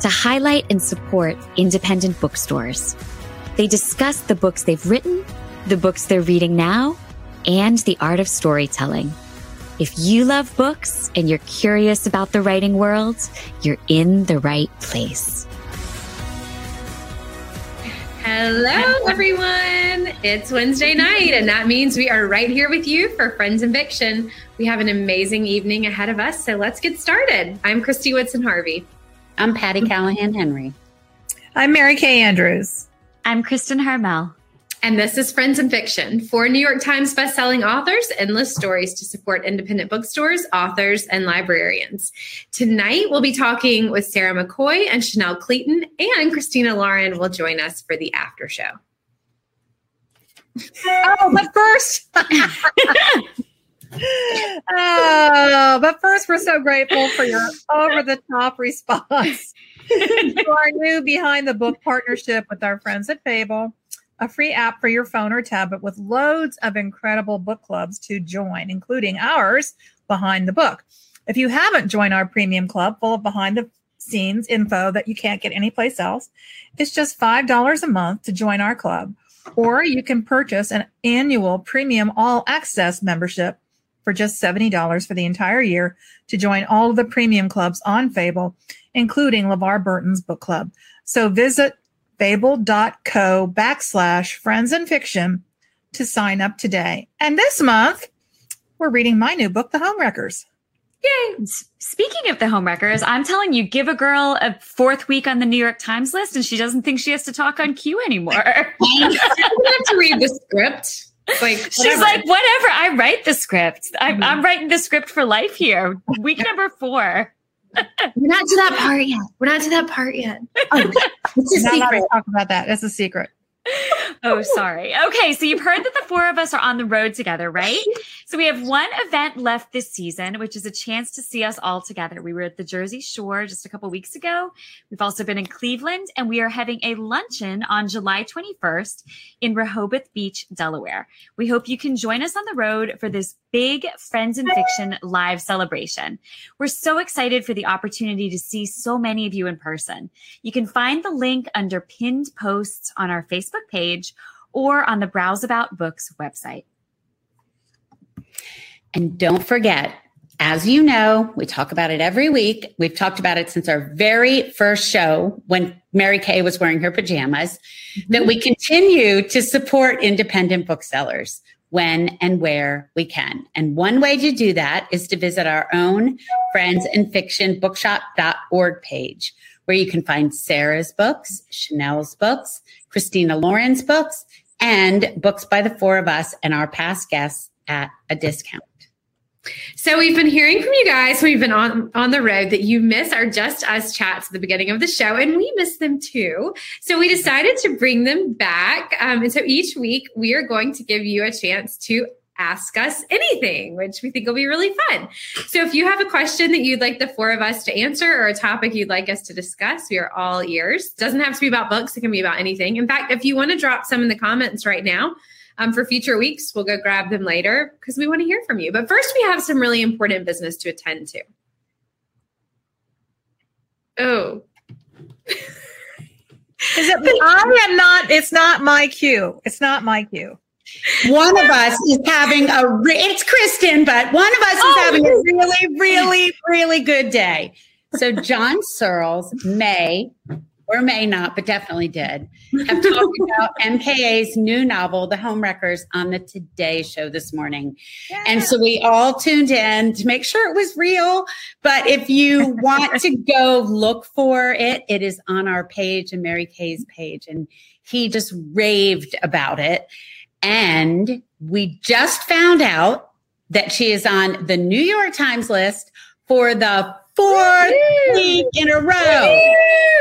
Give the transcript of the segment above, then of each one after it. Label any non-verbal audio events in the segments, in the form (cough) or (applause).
to highlight and support independent bookstores. They discuss the books they've written, the books they're reading now, and the art of storytelling. If you love books and you're curious about the writing world, you're in the right place. Hello, everyone. It's Wednesday night, and that means we are right here with you for Friends and Fiction. We have an amazing evening ahead of us, so let's get started. I'm Kristy Woodson Harvey. I'm Patti mm-hmm. Callahan Henry. I'm Mary Kay Andrews. I'm Kristen Harmel. And this is Friends and Fiction, four New York Times bestselling authors, endless stories to support independent bookstores, authors, and librarians. Tonight, we'll be talking with Sarah McCoy and Chanel Cleeton, and Christina Lauren will join us for the after show. oh, but first. (laughs) oh, but first, we're so grateful for your over the top response to our new Behind the Book partnership with our friends at Fable a free app for your phone or tablet with loads of incredible book clubs to join, including ours, Behind the Book. If you haven't joined our premium club full of behind the scenes info that you can't get anyplace else, it's just $5 a month to join our club. Or you can purchase an annual premium all access membership for just $70 for the entire year to join all of the premium clubs on Fable, including LeVar Burton's book club. So visit fable.co backslash friends and fiction to sign up today. And this month, we're reading my new book, The Homewreckers. Yay. Speaking of the homewreckers, I'm telling you, give a girl a fourth week on the New York Times list and she doesn't think she has to talk on cue anymore. (laughs) I have to read the script. Like whatever. she's like, whatever. I write the script. I'm, mm-hmm. I'm writing the script for life here. Week number four. We're not to that part yet. We're not to that part yet. (laughs) Oh, it's a secret. Talk about that. That's a secret oh, sorry. Okay, so you've heard that the four of us are on the road together, right? So we have one event left this season, which is a chance to see us all together. We were at the Jersey Shore just a couple weeks ago. We've also been in Cleveland, and we are having a luncheon on July 21st in Rehoboth Beach, Delaware. We hope you can join us on the road for this big Friends and Fiction live celebration. We're so excited for the opportunity to see so many of you in person. You can find the link under pinned posts on our Facebook page or on the Browse About Books website. And don't forget, as you know, we talk about it every week. We've talked about it since our very first show when Mary Kay was wearing her pajamas, mm-hmm. that we continue to support independent booksellers when and where we can. And one way to do that is to visit our own Friends and Fiction Bookshop.org page, where you can find Sarah's books, Chanel's books, Christina Lauren's books, and books by the four of us and our past guests at a discount. So we've been hearing from you guys. We've been on on the road that you miss our just us chats at the beginning of the show, and we miss them too. So we decided to bring them back. Um, and so each week we are going to give you a chance to ask us anything, which we think will be really fun. So if you have a question that you'd like the four of us to answer or a topic you'd like us to discuss, we are all ears. Doesn't have to be about books; it can be about anything. In fact, if you want to drop some in the comments right now um, for future weeks. We'll go grab them later because we want to hear from you. But first, we have some really important business to attend to. Oh. Is it? I am not. It's not my cue. It's not my cue. One of us is having a. Re- it's Kristin, but one of us oh, is having a really, really, really good day. So John Searles may or may not, but definitely did, have talked about (laughs) MKA's new novel, The Homewreckers, on the Today Show this morning. And so we all tuned in to make sure it was real. But if you want to (laughs) go look for it, it is on our page and Mary Kay's page. And he just raved about it. And we just found out that she is on the New York Times list for the fourth week in a row.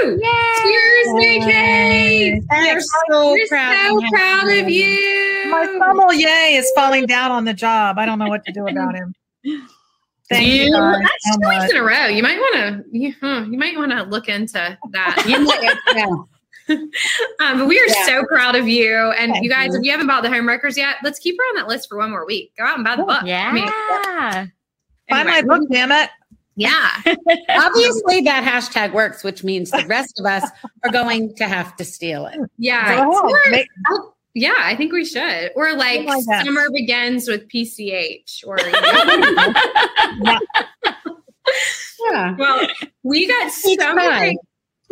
Cheers, Mary Kay. Ladies, we're so we're proud. so to proud of you. you. My sommelier is falling down on the job. I don't know what to do (laughs) about him. Thank you, You- guys That's so two weeks in a row. You might want to. You, huh, you might want to look into that. (laughs) You know, yeah. (laughs) Um, but we are Yeah. so proud of you. And Thank you guys, you. if you haven't bought the homewreckers yet, let's keep her on that list for one more week. Go out and buy the book. Yeah. I mean, Buy anyway. my book, damn it. Yeah. (laughs) Obviously, that hashtag works, which means the rest of us are going to have to steal it. Yeah. Or- oh, yeah, I think we should. Or like like summer begins with PCH. Or you (laughs) know. Yeah. well, we got so many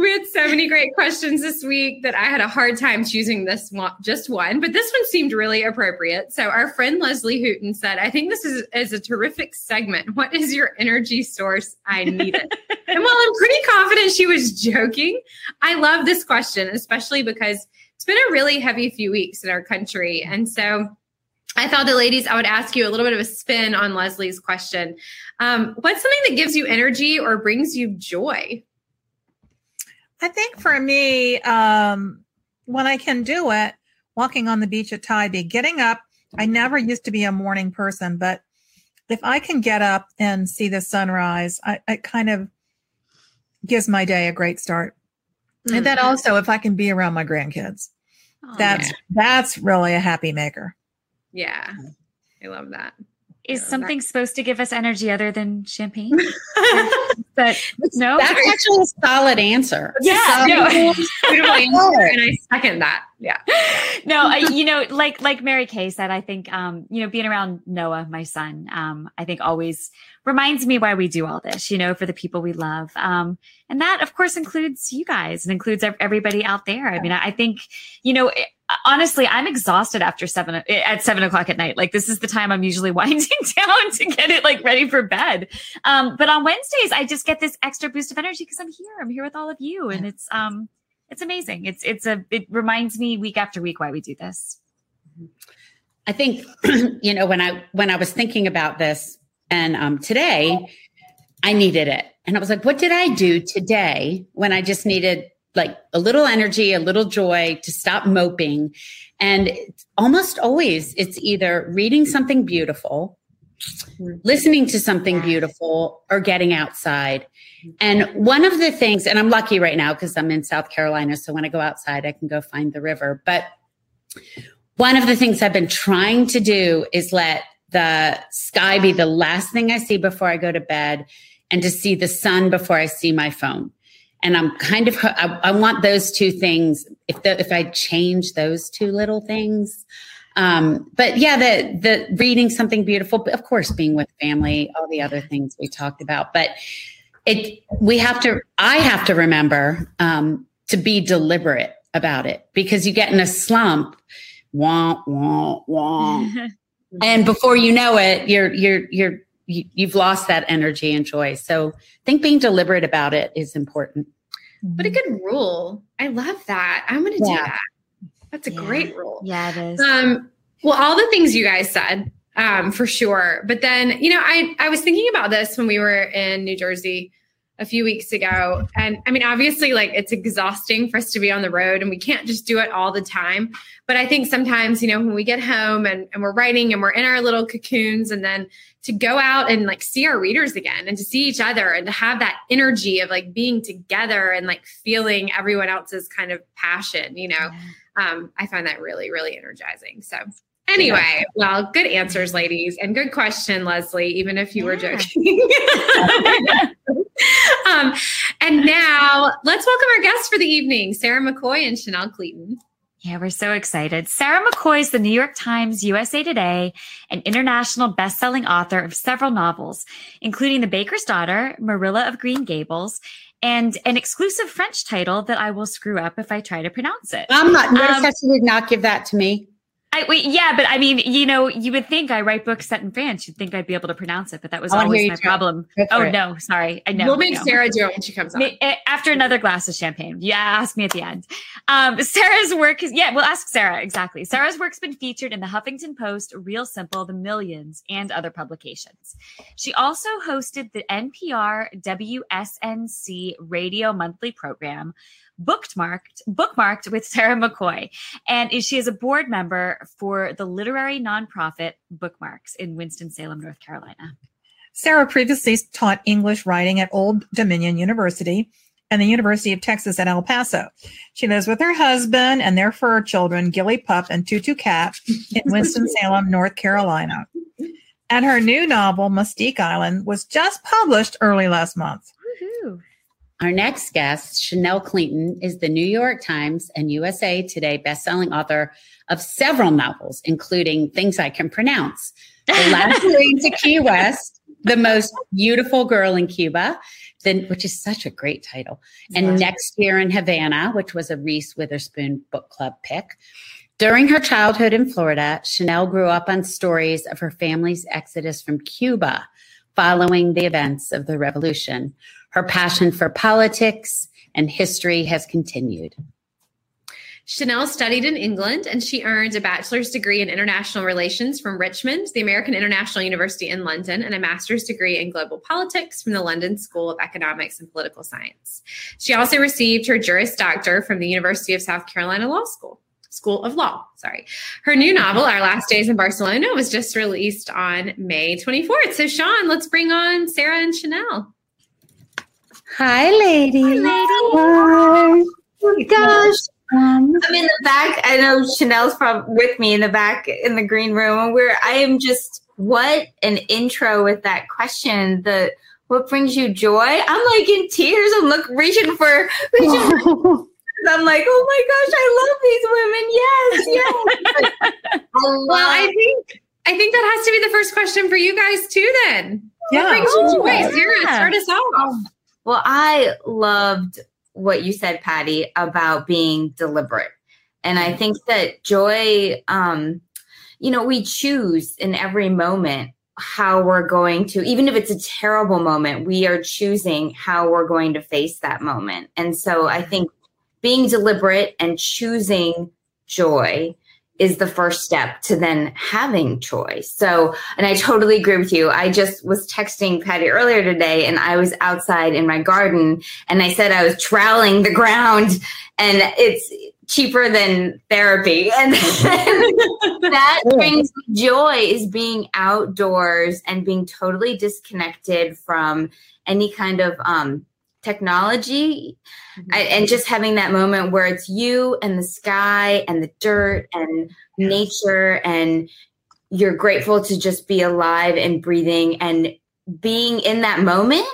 we had so many great questions this week that I had a hard time choosing this one, just one, but this one seemed really appropriate. So our friend Leslie Hooten said, I think this is, is a terrific segment. What is your energy source? I need it. (laughs) and while I'm pretty confident she was joking, I love this question, especially because it's been a really heavy few weeks in our country. And so I thought the ladies, I would ask you a little bit of a spin on Leslie's question. Um, what's something that gives you energy or brings you joy? I think for me, um, when I can do it, walking on the beach at Tybee, getting up. I never used to be a morning person, but if I can get up and see the sunrise, I, it kind of gives my day a great start. And then also, if I can be around my grandkids, Aw. that's that's really a happy maker. yeah, I love that. Is Yeah, something supposed to give us energy other than champagne? (laughs) but no. That's actually a solid answer. Yeah, no. Beautiful (laughs) answer, and I second that. Yeah. no, I, you know, like like Mary Kay said, I think um, you know, being around Noah, my son, um, I think always reminds me why we do all this, you know, for the people we love. Um, and that of course includes you guys and includes everybody out there. I mean, I I think, you know, it- honestly, I'm exhausted after seven at seven o'clock at night. Like this is the time I'm usually (laughs) winding down to get it like ready for bed. Um, but on Wednesdays, I just get this extra boost of energy because I'm here. I'm here with all of you, and it's um, it's amazing. It's it's a it reminds me week after week why we do this. I think (clears throat) you know when I when I was thinking about this and um, today I needed it and I was like what did I do today when I just needed like a little energy a little joy to stop moping. And almost always it's either reading something beautiful listening to something beautiful or getting outside. And one of the things and I'm lucky right now because I'm in South Carolina so when I go outside I can go find the river. But one of the things I've been trying to do is let the sky be the last thing I see before I go to bed and to see the sun before I see my phone. And I'm kind of, I, I want those two things. If the, if I change those two little things, um, but yeah, the, the reading something beautiful, but of course, being with family, all the other things we talked about, but it, we have to, I have to remember, um, to be deliberate about it because you get in a slump wah wah wah and before you know it you're you're you're you, you've lost that energy and joy so i think being deliberate about it is important What a good rule. I love that. I'm going to do that. That's a Yeah. great rule. yeah, it is. Um, well, all the things you guys said, um, for sure. But then, you know, I I was thinking about this when we were in New Jersey a few weeks ago, and I mean, obviously, like it's exhausting for us to be on the road, and we can't just do it all the time. But I think sometimes, you know, when we get home and, and we're writing and we're in our little cocoons, and then to go out and like see our readers again and to see each other and to have that energy of like being together and like feeling everyone else's kind of passion, you know um, I find that really, really energizing. So, anyway, well, good answers, ladies, and good question, Leslie, even if you were joking. (laughs) um, and now let's welcome our guests for the evening, Sarah McCoy and Chanel Cleeton. Yeah, we're so excited. Sarah McCoy is the New York Times, USA Today, and international best-selling author of several novels, including The Baker's Daughter, Marilla of Green Gables, and an exclusive French title that I will screw up if I try to pronounce it. i'm not notice Um, you did not give that to me I, wait, yeah, but I mean, you know, you would think I write books set in France. You'd think I'd be able to pronounce it, but that was always my problem. Oh it. no, sorry, I know. we'll make no. Sarah do it when she comes on. Eh, After another glass of champagne. Yeah, ask me at the end. Um, (laughs) Sarah's work is, yeah, we'll ask Sarah exactly. Sarah's work's been featured in the Huffington Post, Real Simple, The Millions, and other publications. She also hosted the NPR WSNC radio monthly program, bookmarked bookmarked with Sarah McCoy, and she is a board member for the literary nonprofit Bookmarks in Winston Salem, North Carolina. Sarah previously taught English writing at Old Dominion University and the University of Texas at El Paso. She lives with her husband and their fur children, Gilly Pup and Tutu Cat, in Winston-Salem, (laughs) North Carolina. And her new novel, Mustique Island, was just published early last month. Woohoo. Our next guest, Chanel Cleeton, is the New York Times and USA Today bestselling author of several novels, including Things I Can Pronounce, The Last (laughs) Train to Key West, The Most Beautiful Girl in Cuba, then, which is such a great title, and Yeah. Next Year in Havana, which was a Reese Witherspoon book club pick. During her childhood in Florida, Chanel grew up on stories of her family's exodus from Cuba following the events of the revolution. Her passion for politics and history has continued. Chanel studied in England and she earned a bachelor's degree in international relations from Richmond, the American International University in London, and a master's degree in global politics from the London School of Economics and Political Science. She also received her Juris Doctor from the University of South Carolina Law School. School of Law, sorry. Her new novel, Our Last Days in Barcelona, was just released on May 24th. So, Sean, let's bring on Sarah and Chanel. Hi, ladies. Oh my gosh. Um, I'm in the back. I know Chanel's from with me in the back in the green room, and we're I am just what an intro with that question. The what brings you joy? I'm like in tears. I'm look reaching for reaching for (laughs) I'm like, oh my gosh, I love these women. Yes, yes. (laughs) I Well, I think I think that has to be the first question for you guys too. Then, Yeah. what brings you joy? Oh, Sarah, yeah. start us off. Well, I loved what you said, Patti, about being deliberate. And I think that joy, um, you know, we choose in every moment how we're going to, even if it's a terrible moment, we are choosing how we're going to face that moment. And so I think being deliberate and choosing joy is the first step to then having choice. So, and I totally agree with you. I just was texting Patti earlier today and I was outside in my garden and I said I was troweling the ground and it's cheaper than therapy. (laughs) And (laughs) that brings me joy is being outdoors and being totally disconnected from any kind of um, technology I- mm-hmm. and just having that moment where it's you and the sky and the dirt and nature and you're grateful to just be alive and breathing and being in that moment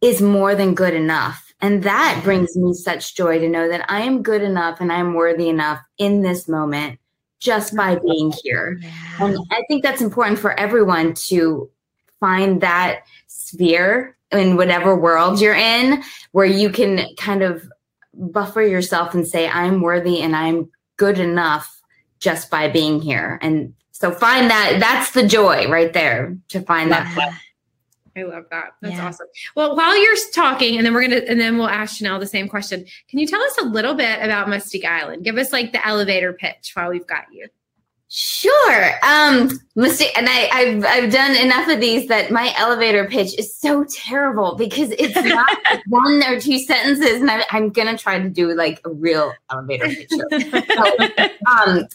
is more than good enough. And that brings me such joy to know that i am good enough and i'm worthy enough in this moment just by mm-hmm. being here. And I think that's important for everyone to find that sphere in whatever world you're in where you can kind of buffer yourself and say, I'm worthy and I'm good enough just by being here. And so find that that's the joy right there to find that. I love that. That's Yeah. awesome. Well, while you're talking, and then we're gonna, and then we'll ask Chanel the same question. Can you tell us a little bit about Mustique Island? Give us like the elevator pitch while we've got you. Sure. Um, Mustique, and I, I've I've done enough of these that my elevator pitch is so terrible because it's (laughs) not one or two sentences, and I, I'm gonna try to do like a real elevator pitch. So, um,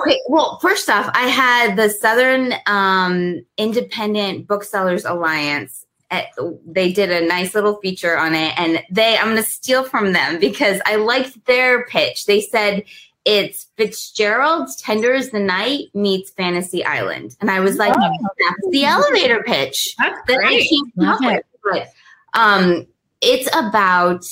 okay, well, first off, I had the Southern um, Independent Booksellers Alliance. At, they did a nice little feature on it, and they I'm going to steal from them because I liked their pitch. They said it's Fitzgerald's Tender Is the Night meets Fantasy Island, and I was like, that's the elevator pitch That's that I great. came up with. But, um, it's about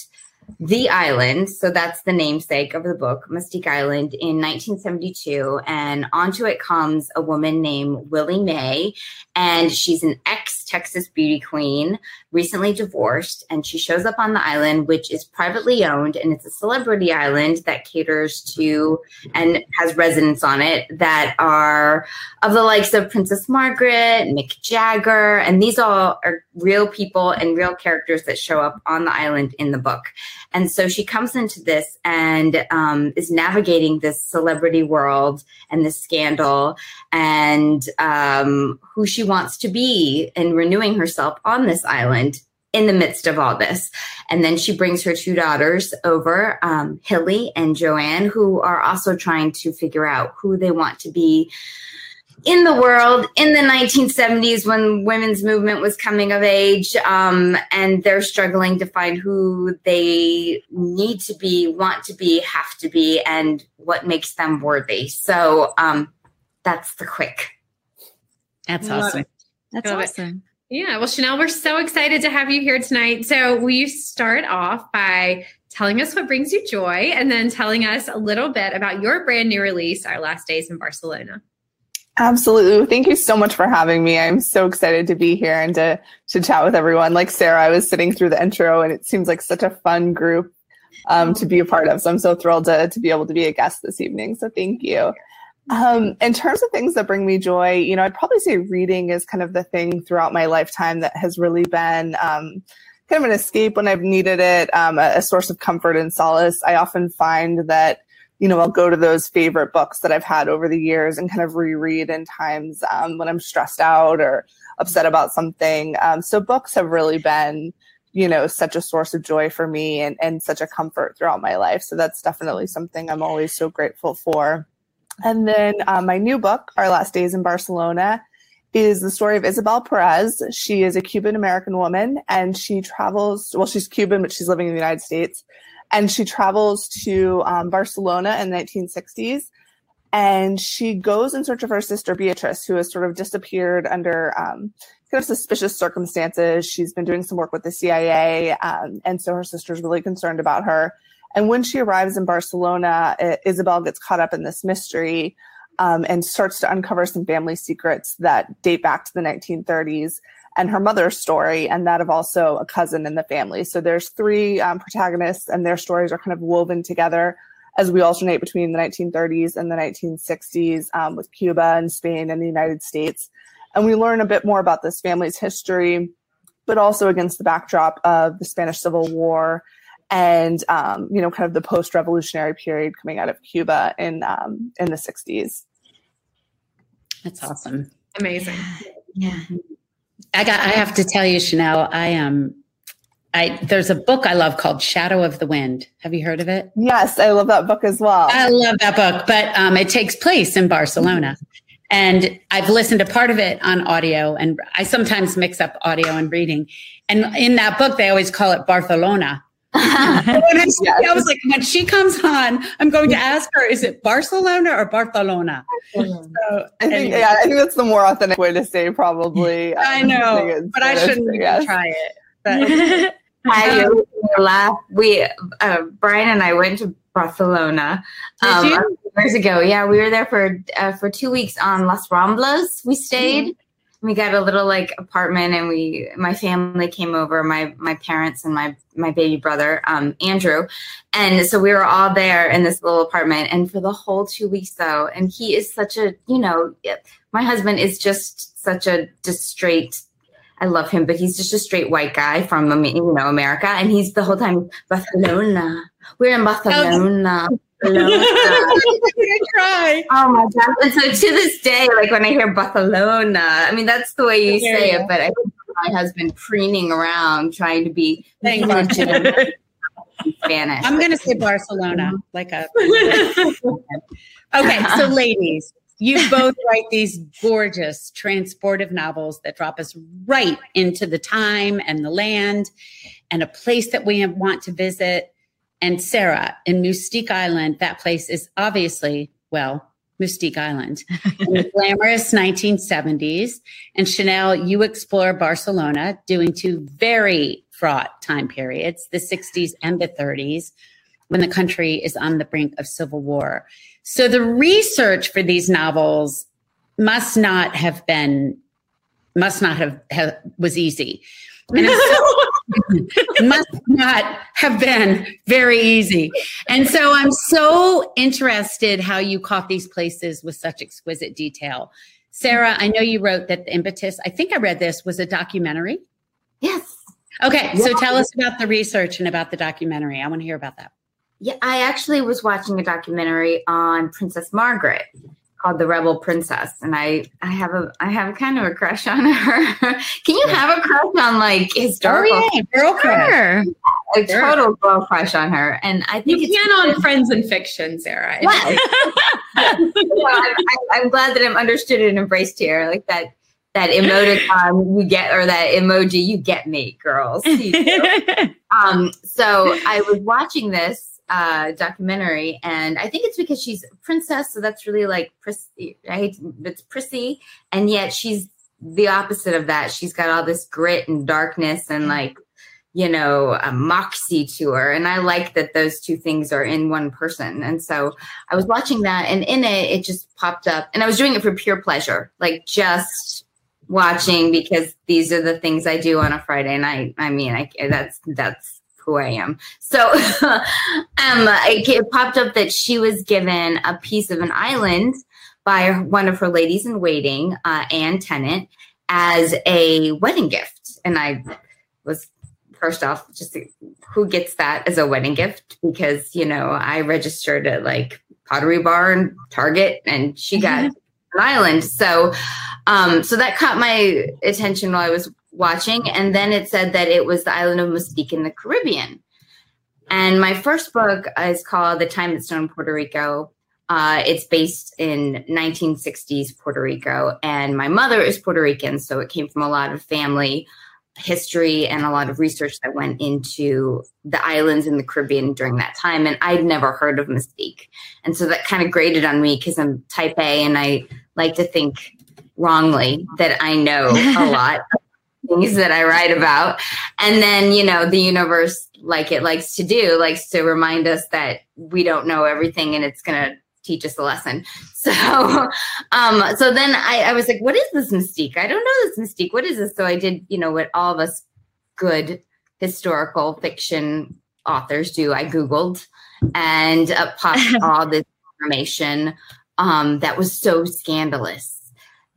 the island. So that's the namesake of the book, Mustique Island, in 1972. And onto it comes a woman named Willie Mae, and she's an ex Texas beauty queen, recently divorced, and she shows up on the island, which is privately owned, and it's a celebrity island that caters to and has residents on it that are of the likes of Princess Margaret, Mick Jagger, and these all are real people and real characters that show up on the island in the book. And so she comes into this and um, is navigating this celebrity world and this scandal and um, who she wants to be and renewing herself on this island in the midst of all this. And then she brings her two daughters over, um, Hilly and Joanne, who are also trying to figure out who they want to be in the world in the 1970s when women's movement was coming of age um, and they're struggling to find who they need to be want to be have to be and what makes them worthy. So um, that's the quick. That's awesome. That's awesome yeah well chanel we're so excited to have you here tonight so will you start off by telling us what brings you joy and then telling us a little bit about your brand new release our last days in barcelona Absolutely. Thank you so much for having me. I'm so excited to be here and to, to chat with everyone. Like Sarah, I was sitting through the intro and it seems like such a fun group um, to be a part of. So I'm so thrilled to, to be able to be a guest this evening. So thank you. Um, in terms of things that bring me joy, you know, I'd probably say reading is kind of the thing throughout my lifetime that has really been um, kind of an escape when I've needed it, um, a, a source of comfort and solace. I often find that you know, I'll go to those favorite books that I've had over the years and kind of reread in times um, when I'm stressed out or upset about something. Um, so books have really been, you know, such a source of joy for me and, and such a comfort throughout my life. So that's definitely something I'm always so grateful for. And then uh, my new book, Our Last Days in Barcelona, is the story of Isabel Perez. She is a Cuban American woman and she travels, well, she's Cuban, but she's living in the United States and she travels to um, Barcelona in the 1960s. And she goes in search of her sister Beatrice, who has sort of disappeared under um, kind of suspicious circumstances. She's been doing some work with the CIA, um, and so her sister's really concerned about her. And when she arrives in Barcelona, Isabel gets caught up in this mystery um, and starts to uncover some family secrets that date back to the 1930s and her mother's story and that of also a cousin in the family. So there's three um, protagonists and their stories are kind of woven together as we alternate between the 1930s and the 1960s um, with Cuba and Spain and the United States. And we learn a bit more about this family's history, but also against the backdrop of the Spanish Civil War and um, you know kind of the post-revolutionary period coming out of Cuba in um, in the 60s. That's awesome. Amazing. yeah I got. I have to tell you, Chanel. I am. Um, I there's a book I love called Shadow of the Wind. Have you heard of it? Yes, I love that book as well. I love that book, but um, it takes place in Barcelona, and I've listened to part of it on audio, and I sometimes mix up audio and reading. And in that book, they always call it Barcelona. I, (laughs) I was like, when she comes on, I'm going to ask her, is it Barcelona or Barcelona? So, I think, anyway. yeah, I think that's the more authentic way to say probably. (laughs) I know, I but I shouldn't yes. try it. But, I laugh. We, uh, Brian and I went to Barcelona um, years ago. Yeah, we were there for uh, for two weeks on Las Ramblas. We stayed. Mm-hmm we got a little like apartment and we my family came over my my parents and my my baby brother um andrew and so we were all there in this little apartment and for the whole two weeks though and he is such a you know my husband is just such a just straight I love him, but he's just a straight white guy from you know America, and he's the whole time Barcelona. We're in Barcelona. (laughs) Oh my god! And so to this day, like when I hear Barcelona, I mean that's the way you yeah, say yeah. it. But I think my husband preening around trying to be (laughs) Spanish. I'm going to say Barcelona, like a. (laughs) okay, so ladies, you both write these gorgeous transportive novels that drop us right into the time and the land and a place that we want to visit and Sarah in Mustique Island. That place is obviously, well, Mustique Island, (laughs) in the glamorous 1970s. And Chanel, you explore Barcelona doing two very fraught time periods, the 60s and the 30s, when the country is on the brink of civil war. So the research for these novels must not have been must not have, have was easy. And so, (laughs) (laughs) must not have been very easy. And so I'm so interested how you caught these places with such exquisite detail. Sarah, I know you wrote that the impetus, I think I read this, was a documentary. Yes. Okay, so tell us about the research and about the documentary. I want to hear about that. Yeah, I actually was watching a documentary on Princess Margaret called The Rebel Princess, and I I have a I have kind of a crush on her. (laughs) Can you have a crush on like historical? Oh, yeah, girl crush. A total girl crush on her, and I think You it's can on Friends and Fiction, Sarah. What? (laughs) (laughs) I'm, I'm, I'm glad that I'm understood and embraced here. Like that that emoticon you get or that emoji you get me, girls. You um, so I was watching this uh, documentary, and I think it's because she's a princess, so that's really like prissy. I hate to- it's prissy, and yet she's the opposite of that. She's got all this grit and darkness and like you know a moxie to her, and I like that those two things are in one person. And so I was watching that, and in it, it just popped up, and I was doing it for pure pleasure, like just watching because these are the things I do on a Friday night. I mean, I that's that's who I am. So (laughs) um, it, popped up that she was given a piece of an island by one of her ladies in waiting, uh, Anne Tennant, as a wedding gift. And I was first off just who gets that as a wedding gift because you know I registered at like Pottery Barn and Target, and she got an island. So, um, so that caught my attention while I was watching. And then it said that it was the island of Mustique in the Caribbean. And my first book is called The Time It Snowed in Puerto Rico. Uh, it's based in 1960s Puerto Rico, and my mother is Puerto Rican, so it came from a lot of family history and a lot of research that went into the islands in the Caribbean during that time. And I'd never heard of Mustique. And so that kind of grated on me because I'm type A and I like to think wrongly that I know a (laughs) lot things that I write about. And then, you know, the universe, like it likes to do, likes to remind us that we don't know everything and it's going to teach us a lesson. (laughs) So, um, so then I, I was like, what is this Mustique? I don't know this Mustique. What is this? So I did, you know, what all of us good historical fiction authors do. I Googled and uh, popped (laughs) all this information um, that was so scandalous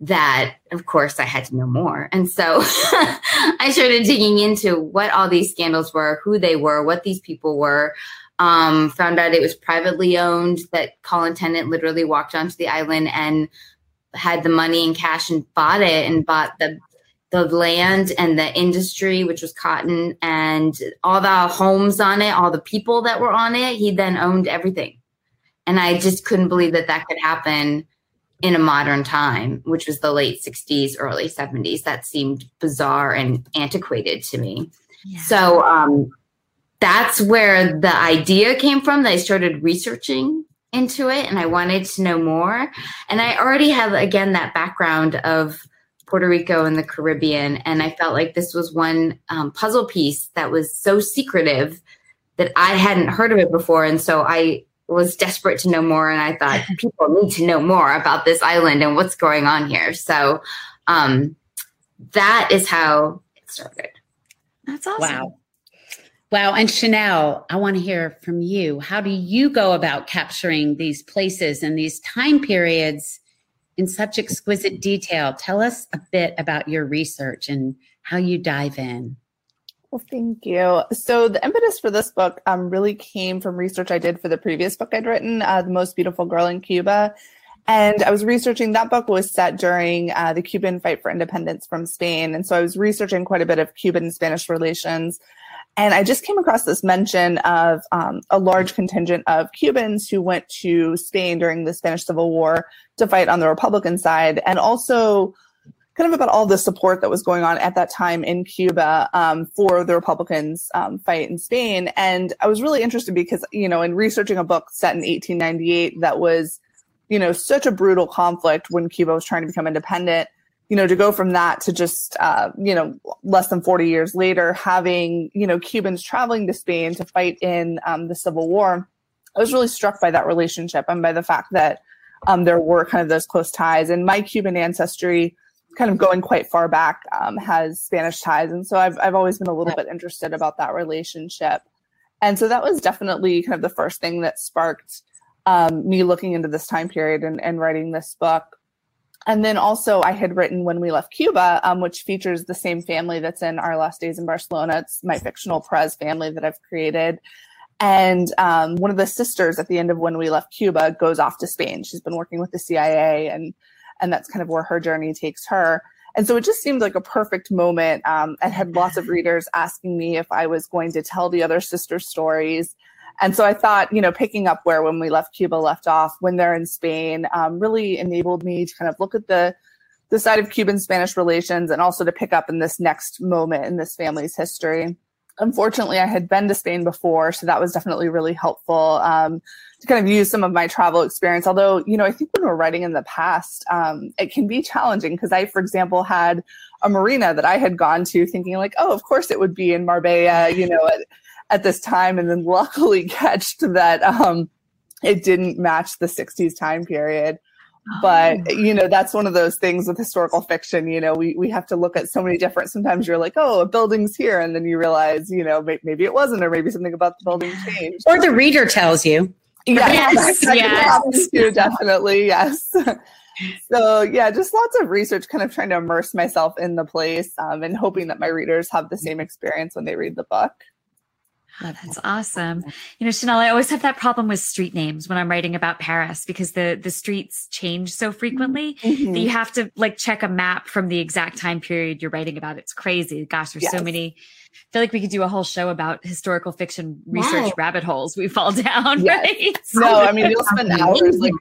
that of course I had to know more. And so (laughs) I started digging into what all these scandals were, who they were, what these people were. Um, found out it was privately owned, that Colin Tennant literally walked onto the island and had the money and cash and bought it and bought the the land and the industry, which was cotton, and all the homes on it, all the people that were on it. He then owned everything. And I just couldn't believe that that could happen in a modern time, which was the late 60s, early 70s. That seemed bizarre and antiquated to me. So um, that's where the idea came from that I started researching into it and I wanted to know more. And I already have, again, that background of Puerto Rico and the Caribbean. And I felt like this was one um, puzzle piece that was so secretive that I hadn't heard of it before. And so I was desperate to know more. And I thought (laughs) people need to know more about this island and what's going on here. So um, that is how it started. That's awesome. Wow. Wow. And Chanel, I want to hear from you. How do you go about capturing these places and these time periods in such exquisite detail? Tell us a bit about your research and how you dive in. Well, thank you. So the impetus for this book um, really came from research I did for the previous book I'd written, uh, The Most Beautiful Girl in Cuba. And I was researching that book was set during uh, the Cuban fight for independence from Spain. And so I was researching quite a bit of Cuban and Spanish relations. And I just came across this mention of um, a large contingent of Cubans who went to Spain during the Spanish Civil War to fight on the Republican side, and also kind of about all the support that was going on at that time in Cuba um, for the Republicans' um, fight in Spain. And I was really interested because, you know, in researching a book set in 1898 that was, you know, such a brutal conflict when Cuba was trying to become independent you know, to go from that to just, uh, you know, less than 40 years later, having, you know, Cubans traveling to Spain to fight in um, the Civil War, I was really struck by that relationship and by the fact that um, there were kind of those close ties. And my Cuban ancestry kind of going quite far back, um, has Spanish ties. And so I've, I've always been a little bit interested about that relationship. And so that was definitely kind of the first thing that sparked um, me looking into this time period and, and writing this book. And then also, I had written When We Left Cuba, um, which features the same family that's in Our Last Days in Barcelona. It's my fictional Perez family that I've created. And um, one of the sisters at the end of When We Left Cuba goes off to Spain. She's been working with the CIA, and and that's kind of where her journey takes her. And so it just seemed like a perfect moment. Um, I had lots of readers asking me if I was going to tell the other sister stories. And so I thought, you know, picking up where when we left Cuba left off, when they're in Spain, um, really enabled me to kind of look at the the side of Cuban Spanish relations and also to pick up in this next moment in this family's history. Unfortunately, I had been to Spain before, so that was definitely really helpful um, to kind of use some of my travel experience. Although, you know, I think when we're writing in the past, um, it can be challenging because I, for example, had a marina that I had gone to thinking like, oh, of course it would be in Marbella, you know, at, at this time, and then luckily (laughs) catched that um, it didn't match the 60s time period but oh. you know that's one of those things with historical fiction you know we, we have to look at so many different sometimes you're like oh a building's here and then you realize you know maybe, maybe it wasn't or maybe something about the building changed. Or the reader tells you. Yes, yes, (laughs) yes. Too, (laughs) definitely yes. (laughs) So yeah just lots of research kind of trying to immerse myself in the place um, and hoping that my readers have the same experience when they read the book Oh, that's awesome. You know, Chanel, I always have that problem with street names when I'm writing about Paris because the the streets change so frequently mm-hmm. that you have to like check a map from the exact time period you're writing about. It's crazy. Gosh, there's yes. so many feel like we could do a whole show about historical fiction research wow. rabbit holes we fall (laughs) down. Yes. Right? No, I mean you'll spend hours. Like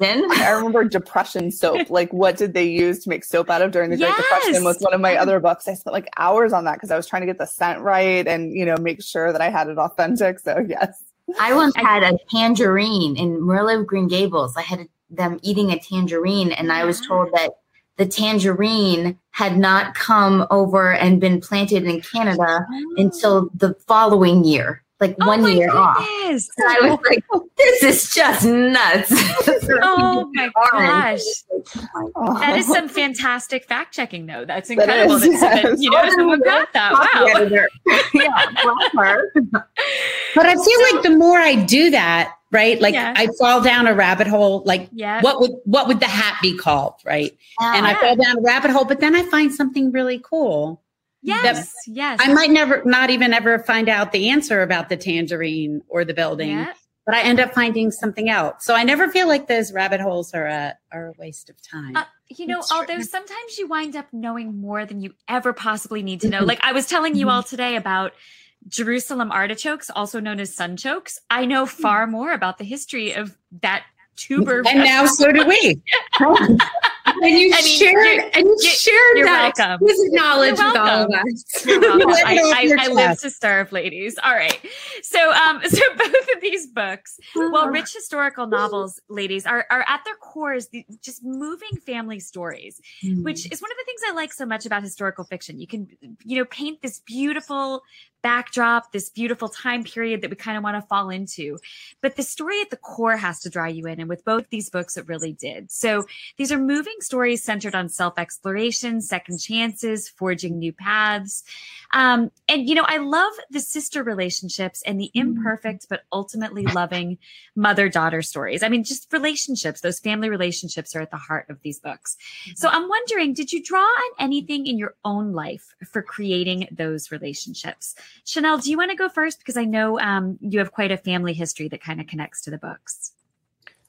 I remember depression soap. (laughs) Like what did they use to make soap out of during the yes. Great Depression? Was one of my other books. I spent like hours on that because I was trying to get the scent right and you know make sure that I had it authentic. So yes. I once had a tangerine in Marilla of Green Gables. I had them eating a tangerine, and I was ah. told that the tangerine had not come over and been planted in Canada oh. until the following year, like oh one year goodness. off. And I was like, this is just nuts. (laughs) oh my (laughs) gosh. Oh. That is some fantastic fact checking, though. That's incredible. That is, that, yes. You know, someone got that. Wow. (laughs) yeah, but I feel like the more I do that, right? Like I fall down a rabbit hole. Like yeah. what would what would the hat be called, right? And I fall down a rabbit hole, but then I find something really cool. Yes, yes. I might never, not even ever find out the answer about the tangerine or the building, yeah. but I end up finding something else. So I never feel like those rabbit holes are a are a waste of time. Uh, you know, it's although true. sometimes you wind up knowing more than you ever possibly need to know. like I was telling you all today about Jerusalem artichokes, also known as sunchokes. I know hmm. far more about the history of that tuber. And now so do we. (laughs) and you I mean, shared and you shared you're that welcome. knowledge with all of us. (laughs) I, I, I live to serve, ladies. All right. So, um, (laughs) so both of these books, well, rich historical novels, ladies, are are at their cores the, just moving family stories, mm. which is one of the things I like so much about historical fiction. You can, you know, paint this beautiful backdrop, this beautiful time period that we kind of want to fall into. But the story at the core has to draw you in. And with both these books, it really did. So these are moving stories centered on self exploration, second chances, forging new paths. Um, and, you know, I love the sister relationships and the mm-hmm. imperfect, but ultimately loving mother daughter stories. I mean, just relationships, those family relationships are at the heart of these books. So mm-hmm. I'm wondering, did you draw on anything in your own life for creating those relationships? Chanel, do you want to go first? Because I know um, you have quite a family history that kind of connects to the books.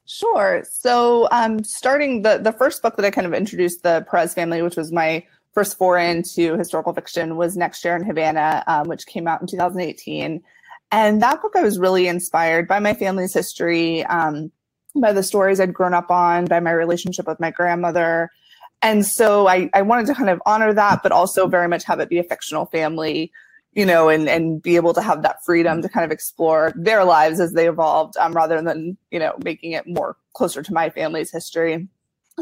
Sure. So, um, starting the the first book that I kind of introduced the Perez family, which was my first foray into historical fiction, was Next Year in Havana, um, which came out in 2018. And that book, I was really inspired by my family's history, um, by the stories I'd grown up on, by my relationship with my grandmother. And so I, I wanted to kind of honor that, but also very much have it be a fictional family you know, and and be able to have that freedom to kind of explore their lives as they evolved, um, rather than you know making it more closer to my family's history.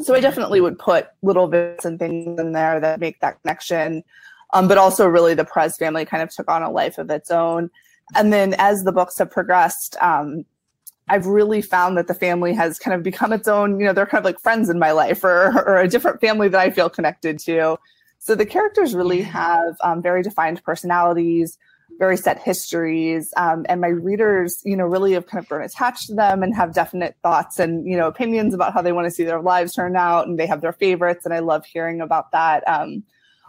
So I definitely would put little bits and things in there that make that connection. Um, but also really the Perez family kind of took on a life of its own. And then as the books have progressed, um, I've really found that the family has kind of become its own, you know, they're kind of like friends in my life or, or a different family that I feel connected to. So the characters really have um, very defined personalities, very set histories, um, and my readers, you know, really have kind of grown attached to them and have definite thoughts and you know opinions about how they want to see their lives turn out, and they have their favorites, and I love hearing about that um,